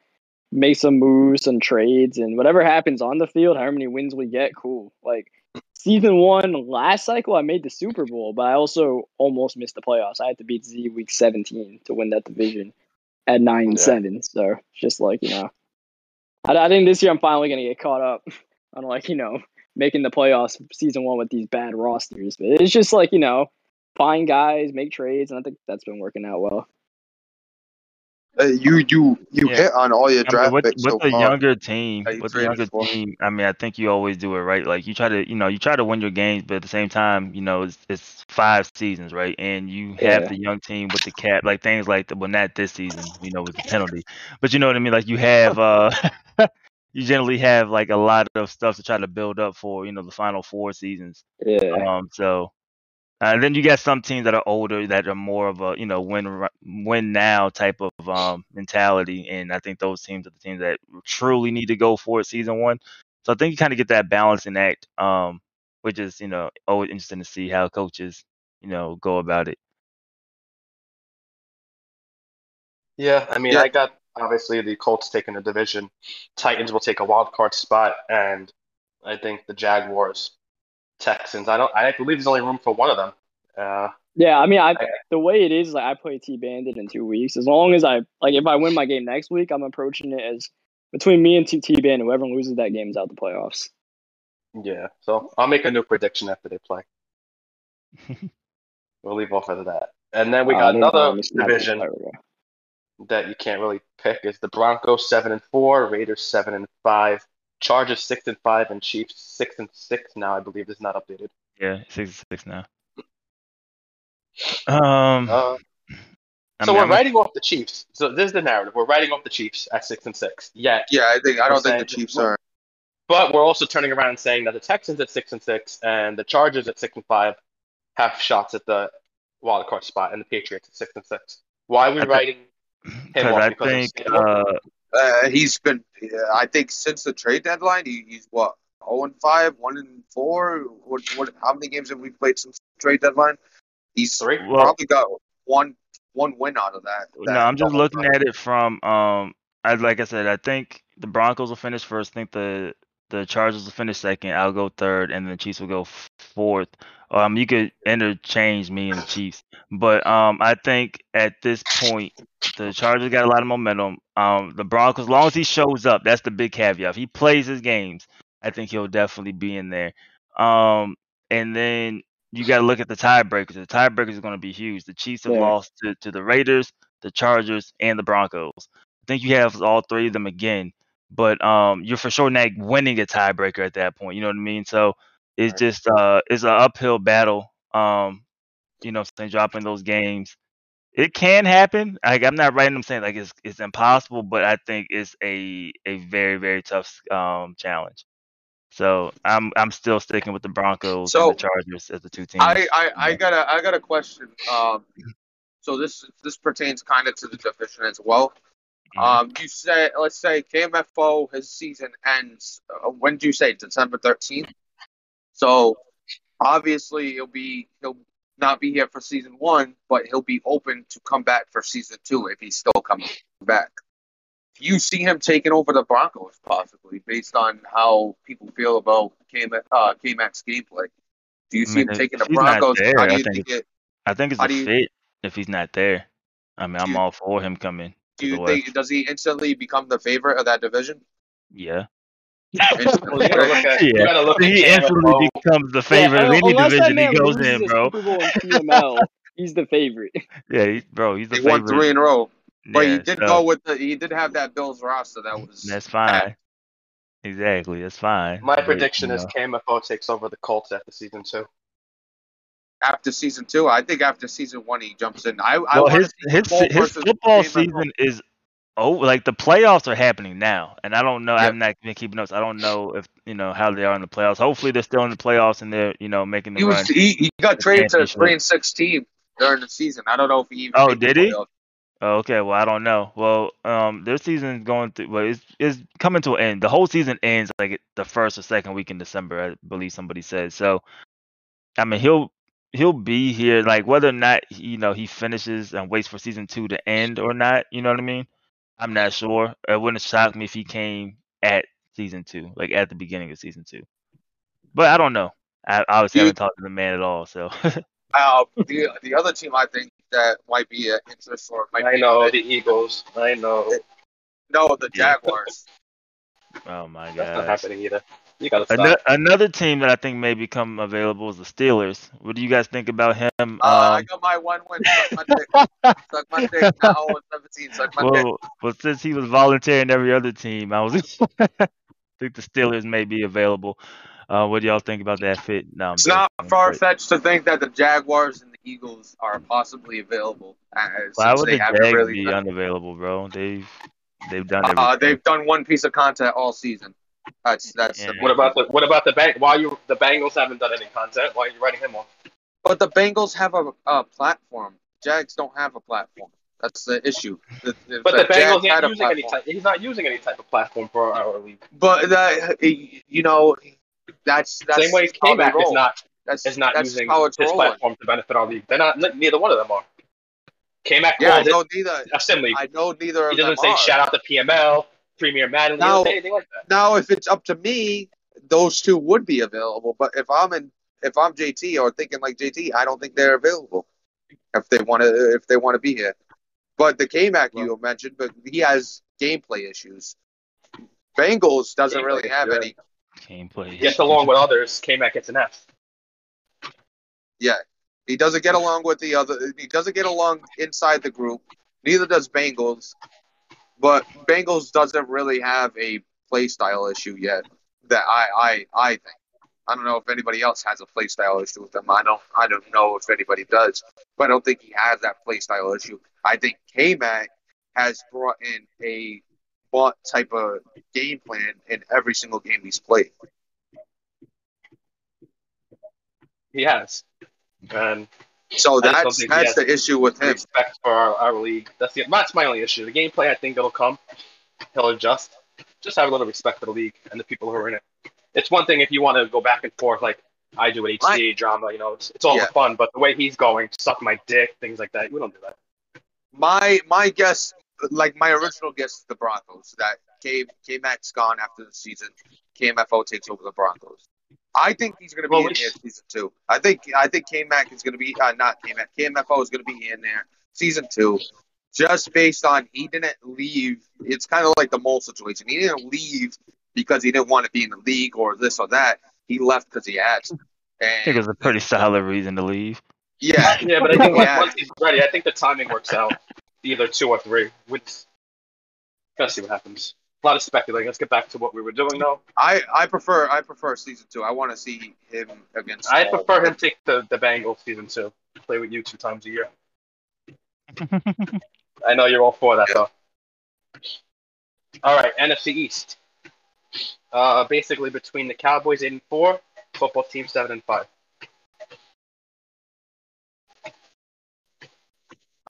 make some moves, some trades, and whatever happens on the field, how many wins we get, cool. Like season one last cycle, I made the Super Bowl, but I also almost missed the playoffs. I had to beat Z week seventeen to win that division at nine and Yeah. seven. So just like you know, I, I think this year I'm finally gonna get caught up on like you know making the playoffs season one with these bad rosters. But it's just like you know find guys, make trades, and I think that's been working out well. Uh, you you you Yeah. hit on all your I mean, draft with, picks with so the far. younger team, you with the younger for. team, I mean, I think you always do it right. Like you try to, you know, you try to win your games, but at the same time, you know, it's, it's five seasons, right? And you have Yeah. the young team with the cap, like things like the, well, not this season, you know, with the penalty, but you know what I mean. Like you have, uh, you generally have like a lot of stuff to try to build up for, you know, the final four seasons. Yeah. Um, so uh, then you got some teams that are older that are more of a you know win win now type of um mentality, and I think those teams are the teams that truly need to go for it season one. So I think you kind of get that balancing act, um, which is you know always interesting to see how coaches you know go about it. Yeah, I mean, Yeah. I got obviously the Colts taking the division. Titans will take a wild card spot, and I think the Jaguars, Texans. I don't. I believe there's only room for one of them. Uh, Yeah, I mean, I I- the way it is, like I play T Bandit in two weeks. As long as I like, if I win my game next week, I'm approaching it as between me and T Bandit. Whoever loses that game is out the playoffs. yeah. So I'll make a new prediction after they play. We'll leave off of that, and then we Uh, got don't another I'm division there we go. that you can't really pick. Is the Broncos seven and four, Raiders seven and five, Chargers six and five, and Chiefs six and six now. I believe is not updated. Yeah, six and six now. Um, Uh, so mean, we're I'm- writing off the Chiefs. So this is the narrative. We're writing off the Chiefs at six and six. Yet Yeah, I think I don't think the Chiefs are. But we're also turning around and saying that the Texans at six and six and the Chargers at six and five have shots at the wild card spot, and the Patriots at six and six. Why are we I thi- writing him Because off? I Because think schedule? uh, Uh, he's been. I think since the trade deadline, he, he's what zero and five, one and four. What, what? How many games have we played since the trade deadline? He's Three. well, probably got one one win out of that. No, I'm just looking time. at it from um I like I said, I think the Broncos will finish first. I think the the Chargers will finish second. I'll go third, and then the Chiefs will go fourth. Um, you could interchange me and the Chiefs, but um, I think at this point the Chargers got a lot of momentum. Um, the Broncos, as long as he shows up, that's the big caveat. If he plays his games, I think he'll definitely be in there. Um, and then you got to look at the tiebreakers. The tiebreakers is going to be huge. The Chiefs have Yeah. lost to, to the Raiders, the Chargers, and the Broncos. I think you have all three of them again, but um, you're for sure not winning a tiebreaker at that point. You know what I mean? So it's Right. just uh, it's an uphill battle. Um, you know, saying dropping those games. It can happen. Like I'm not writing them saying like it's it's impossible, but I think it's a a very very tough um challenge. So I'm I'm still sticking with the Broncos So, and the Chargers as the two teams. I, I, I got a I got a question. Um, so this this pertains kind of to the division as well. Mhm. Um, you say, let's say KMFO his season ends. Uh, when do you say December thirteenth? So obviously he'll be he'll not be here for season one, but he'll be open to come back for season two if he's still coming back. Do you see him taking over the Broncos possibly based on how people feel about K uh, K-Mac's gameplay? Do you I see mean, him taking the Broncos? there, I think think it? I think it's a fit if he's not there. I mean, I'm all for him coming Do you West. think does he instantly become the favorite of that division? Yeah. Instantly, Well, you gotta right? look at, Yeah. you gotta look at He instantly KMFO. becomes the favorite Yeah, of any division he goes in, bro. Super Bowl in PML, he's the favorite. Yeah, he, bro, he's the He won three in a row, but yeah, he did so go with the he did have that Bills roster that was that's bad. fine. Exactly, that's fine. My But, prediction you is know, KMFO takes over the Colts after season two. After season two. I think after season one he jumps in. I I well, want his his his football season is oh, like the playoffs are happening now, and I don't know. Yeah. I'm not been keeping notes. I don't know if you know how they are in the playoffs. Hopefully, they're still in the playoffs and they're you know making the He run. was he, he got traded to a three and six team during the season. I don't know if he even Oh, did he? Oh, okay, well, I don't know. Well, um, their season's going through. Well, it's it's coming to an end. The whole season ends like the first or second week in December, I believe somebody said. So, I mean, he'll he'll be here. Like whether or not you know he finishes and waits for season two to end or not. You know what I mean? I'm not sure. It wouldn't shock me if he came at season two, like at the beginning of season two. But I don't know. I obviously You- haven't talked to the man at all. So Uh, the the other team I think that might be an interest or might I be know the Eagles. I know no the Jaguars. oh my god. that's not happening either. You gotta stop. Ano- another team that I think may become available is the Steelers. What do you guys think about him? Uh, I Um, got my one win. Suck my dick. Suck my dick. Now 17. Suck my dick. well, well, since he was volunteering every other team, I was I think the Steelers may be available. Uh, what do y'all think about that fit? No, It's not far fetched to think that the Jaguars and the Eagles are possibly available. Uh, Why would they the haven't Jags really be done, unavailable, bro? They've they've done everything. uh, they've done one piece of content all season. That's that's. Yeah. The What about the what about the bank? Why you the Bengals haven't done any content? Why are you writing him off? But the Bengals have a, a platform. Jags don't have a platform. That's the issue. The, the, But the, Bengals Jags had ain't using any type. He's not using any type of platform for our league. But that you know, that's that's Same way how they K-Mac is not That's is not that's using how it's his rolling. platform to benefit our league. They're not. Neither one of them are. K-Mac Yeah, I called it know neither. a. I know neither He of them doesn't say are. shout out to PML, Premier Madden. He No. doesn't say anything like that. Now, if it's up to me, those two would be available. But if I'm in, if I'm JT or thinking like JT, I don't think they're available. If they want to, if they want to be here. But the K-Mac you mentioned, but he has gameplay issues. Bengals doesn't really Gameplay, have yeah. any. Gameplay. Gets along with others. K-Mac gets an F. Yeah, he doesn't get along with the other. He doesn't get along inside the group. Neither does Bengals. But Bengals doesn't really have a play style issue yet. That I I I think. I don't know if anybody else has a play style issue with them. I don't I don't know if anybody does. But I don't think he has that play style issue. I think K Mac has brought in a bought type of game plan in every single game he's played. He has. And So I just don't that's that's the issue with him. respect for our, our league. That's the that's my only issue. The gameplay, I think it'll come. He'll adjust. Just have a little respect for the league and the people who are in it. It's one thing if you want to go back and forth like I do with HCA drama, you know, it's, it's all Yeah. fun. But the way he's going, suck my dick, things like that, we don't do that. My my guess, like my original guess, is the Broncos. That K K Mac's gone after the season. KMFO takes over the Broncos. I think he's going to be Well, in we there season two. I think I think K Mac is going to be uh, not K Mac. KMFO is going to be in there season two, just based on he didn't leave. It's kind of like the mole situation. He didn't leave because he didn't want to be in the league or this or that. He left because he had to. I think And it's a pretty solid reason to leave. yeah, Yeah, but I think Yeah. once he's ready, I think the timing works out. Either two or three. We just gotta see what happens. A lot of speculating. Let's get back to what we were doing though. I I prefer I prefer season two. I want to see him against. I all- prefer him take the, the Bengals season two. Play with you two times a year. I know you're all for that though. All right, NFC East. Uh, basically between the Cowboys eight and four, football team seven and five.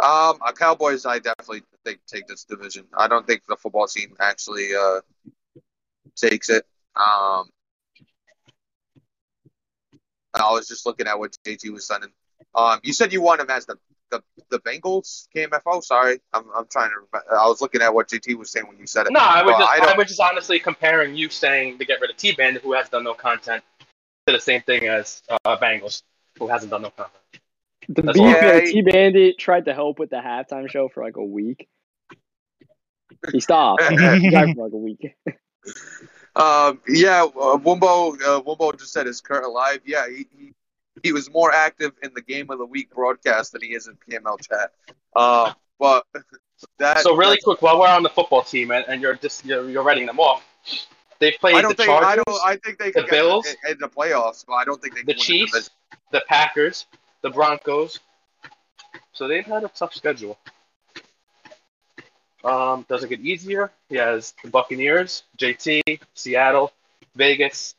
Um, Cowboys, I definitely think take this division. I don't think the football team actually uh takes it. Um, I was just looking at what JT was sending. Um, you said you want him as the the, the Bengals KMFO. Sorry, I'm I'm trying to. Remember. I was looking at what JT was saying when you said it. No, I was just I I, was just honestly comparing you saying to get rid of T Band, who has done no content, to the same thing as uh, Bengals, who hasn't done no content. The That's beef all. T Bandit tried to help with the halftime show for like a week. He stopped. he died for like a week. Um, yeah, uh, Wumbo, uh, Wumbo just said his current alive. Yeah, he, he he was more active in the game of the week broadcast than he is in PML chat. Um, but that So really quick, while we're on the football team and, and you're just you're, you're writing them off, they played I the don't think Chargers, I don't I think they the could Bills, get in, in the playoffs, but I don't think they the can win Chiefs, division. the Packers, the Broncos. So they've had a tough schedule. Um, does it get easier? He has the Buccaneers, JT, Seattle, Vegas.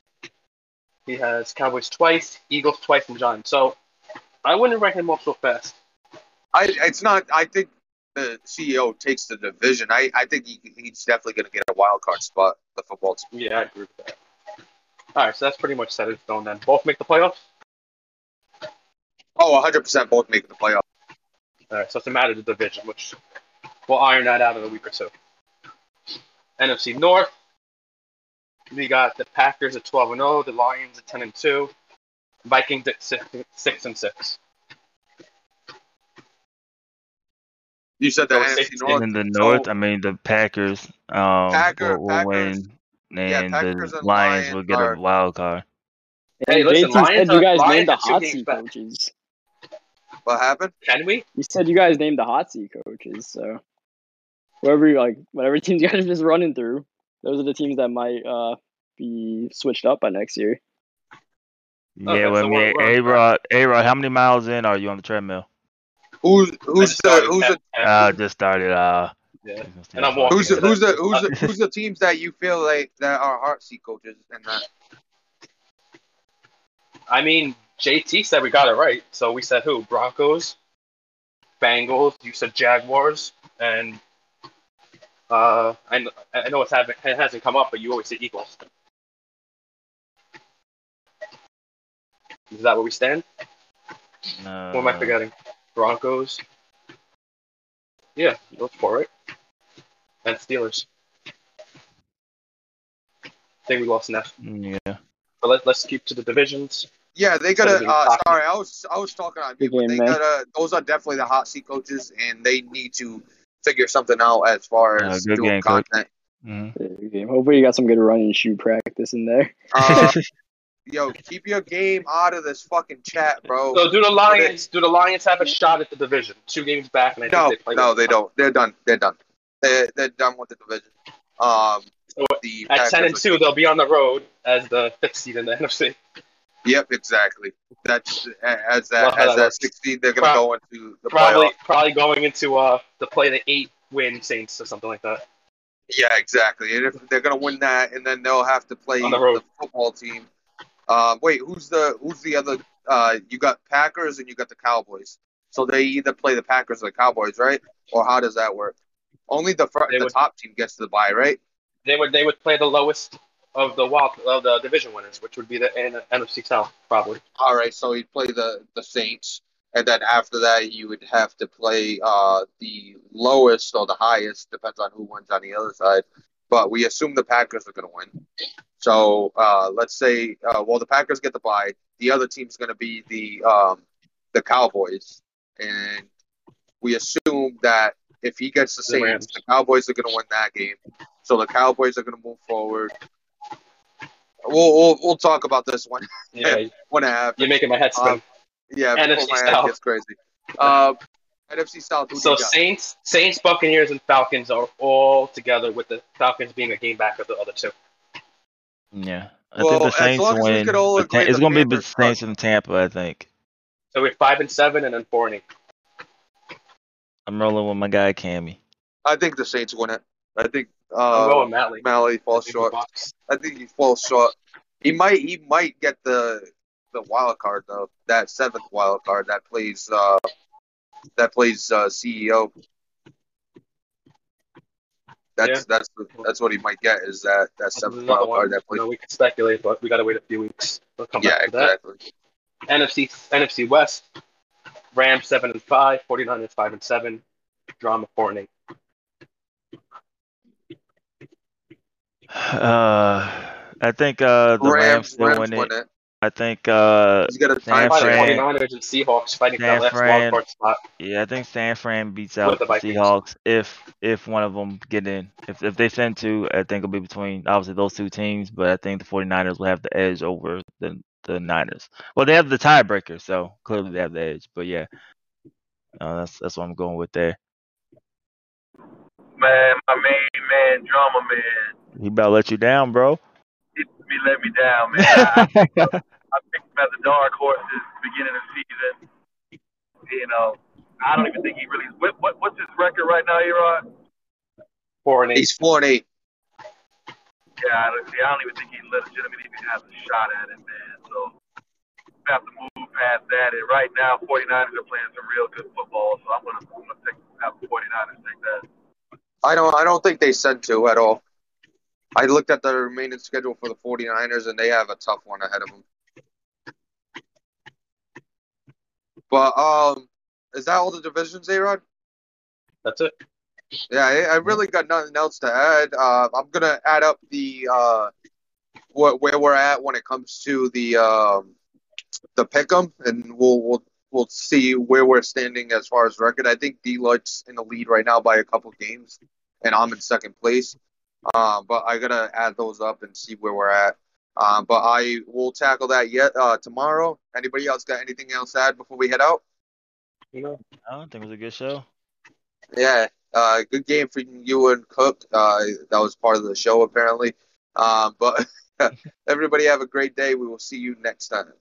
He has Cowboys twice, Eagles twice, and Giants. So I wouldn't rank him off so fast. I it's not. I think the CEO takes the division. I I think he, he's definitely going to get a wild card spot. The football team. Yeah, I agree with that. All right, so that's pretty much set in stone then. Both make the playoffs. Oh, 100 percent both making the playoffs. All right, so it's a matter of the division, which we'll iron that out in a week or two. NFC North, we got the Packers at 12 and 0, the Lions at 10 and 2, Vikings at 6, six and 6. You said the NFC North. in the so- North, I mean the Packers um Packer- will, will Packers- win, yeah, and Packers the and Lions will get are- a wild card. Hey, And listen, Lions said you guys Lions named the hot seat back. coaches. What happened? Can we? You said you guys named the hot seat coaches, so whoever you like, whatever teams you guys are just running through, those are the teams that might uh be switched up by next year. Yeah, Okay, well, so I we're- mean, we're- A Rod, A Rod, how many miles in are you on the treadmill? Who's who's just the started who's the at- Uh, just started. Uh, Yeah. And I'm walking. Who's the who's the who's the who's the teams that you feel like that are hot seat coaches and that? I mean, JT said we got it right. So we said who? Broncos, Bengals. You said Jaguars, and uh, I I know it's haven't it hasn't come up, but you always say Eagles. Is that where we stand? What am I forgetting? Broncos. Yeah, those four, right? And Steelers. I think we lost Neff. Yeah. But let, let's keep to the divisions. Yeah, they gotta. Uh, sorry, I was I was talking on mute. But They gotta. Those are definitely the hot seat coaches, and they need to figure something out as far as good doing game, coach. content. hmm good game. Hopefully, you got some good run and shoot practice in there. Uh, yo, keep your game out of this fucking chat, bro. So do the Lions do the Lions have a shot at the division? Two games back, and I no, think they play. no, they don't. They're done. They're done. They're, they're done with the division. Um, So the At ten and Packers- two, they'll be on the road as the fifth seed in the NFC. Yep, exactly. That's as that as that sixteen. They're gonna Pro- go into the Probably playoff. probably going into uh to play the eight win Saints or something like that. Yeah, exactly. And if they're gonna win that, and then they'll have to play On the road. football team. Um, wait, who's the who's the other? Uh, you got Packers and you got the Cowboys. So they either play the Packers or the Cowboys, right? Or how does that work? Only the fr- the would- top team gets to the bye, right? They would they would play the lowest of the wild of the division winners, which would be the NFC South probably. All right, so you'd play the the Saints, and then after that you would have to play uh the lowest or the highest, depends on who wins on the other side. But we assume the Packers are going to win. So uh, let's say, uh, well, the Packers get the bye. The other team's going to be the um, the Cowboys, and we assume that if he gets the The Saints, Rams. the Cowboys are going to win that game. So the Cowboys are going to move forward. We'll, we'll we'll talk about this one Yeah, when it happens. you're making my head spin. Um, Yeah, NFC before my head South. gets crazy. Um, NFC South. So do you got? Saints, Saints, Buccaneers, and Falcons are all together with the Falcons being a game back of the other two. Yeah. I Well, think the Saints as we win. could all The Ta- it's gonna be the Saints and Tampa. I think. So we're five and seven, and then four and eight. I'm rolling with my guy Cammy. I think the Saints win it. I think I'm Uh, going I falls think short. I think he falls short. He might he might get the the wild card though. That seventh wild card that plays uh that plays uh CEO. That's Yeah. that's that's what he might get is that that seventh wild card that You plays. know, we can speculate, but we got to wait a few weeks. We'll come Yeah, back to that. exactly. NFC NFC West. Rams seven and five. 49ers five and seven. Drama four and eight. Uh, I think uh, the Rams, Rams still Rams win it. win it. I think uh, He's got a San time Probably Fran- 49ers and Seahawks fighting for San that last Fran- wild card spot. yeah, I think San Fran beats out the the Seahawks if if one of them get in. If if they send two, I think it'll be between obviously those two teams, but I think the 49ers will have the edge over the the Niners. Well, they have the tiebreaker, so clearly they have the edge. But yeah, uh, that's that's what I'm going with there. Man, my main man, drama man, He about to let you down, bro. he, he let me down, man. I, I picked him as a dark horse at the beginning of the season. You know, I don't even think he really. What, what what's his record right now, A Rod? Four and eight. He's four and eight. Yeah, I don't, see, I don't even think he legitimately even has a shot at it, man. So we have to move past that. And right now, 49ers are playing some real good football, so I'm gonna I'm gonna take have the 49ers take that. I don't I don't think they said two at all. I looked at the remaining schedule for the 49ers and they have a tough one ahead of them. But um is that all the divisions, A-Rod? That's it. Yeah, I, I really got nothing else to add. Uh, I'm gonna add up the uh, what where we're at when it comes to the um, the pick'em, and we'll we'll we'll see where we're standing as far as record. I think Deloitte's in the lead right now by a couple games, and I'm in second place. Um, but I gotta add those up and see where we're at. Um, but I will tackle that yet uh, tomorrow. Anybody else got anything else to add before we head out? Know, I think it was a good show. Yeah, uh, good game for you and Cook. Uh, that was part of the show apparently. Um, but everybody have a great day. We will see you next time.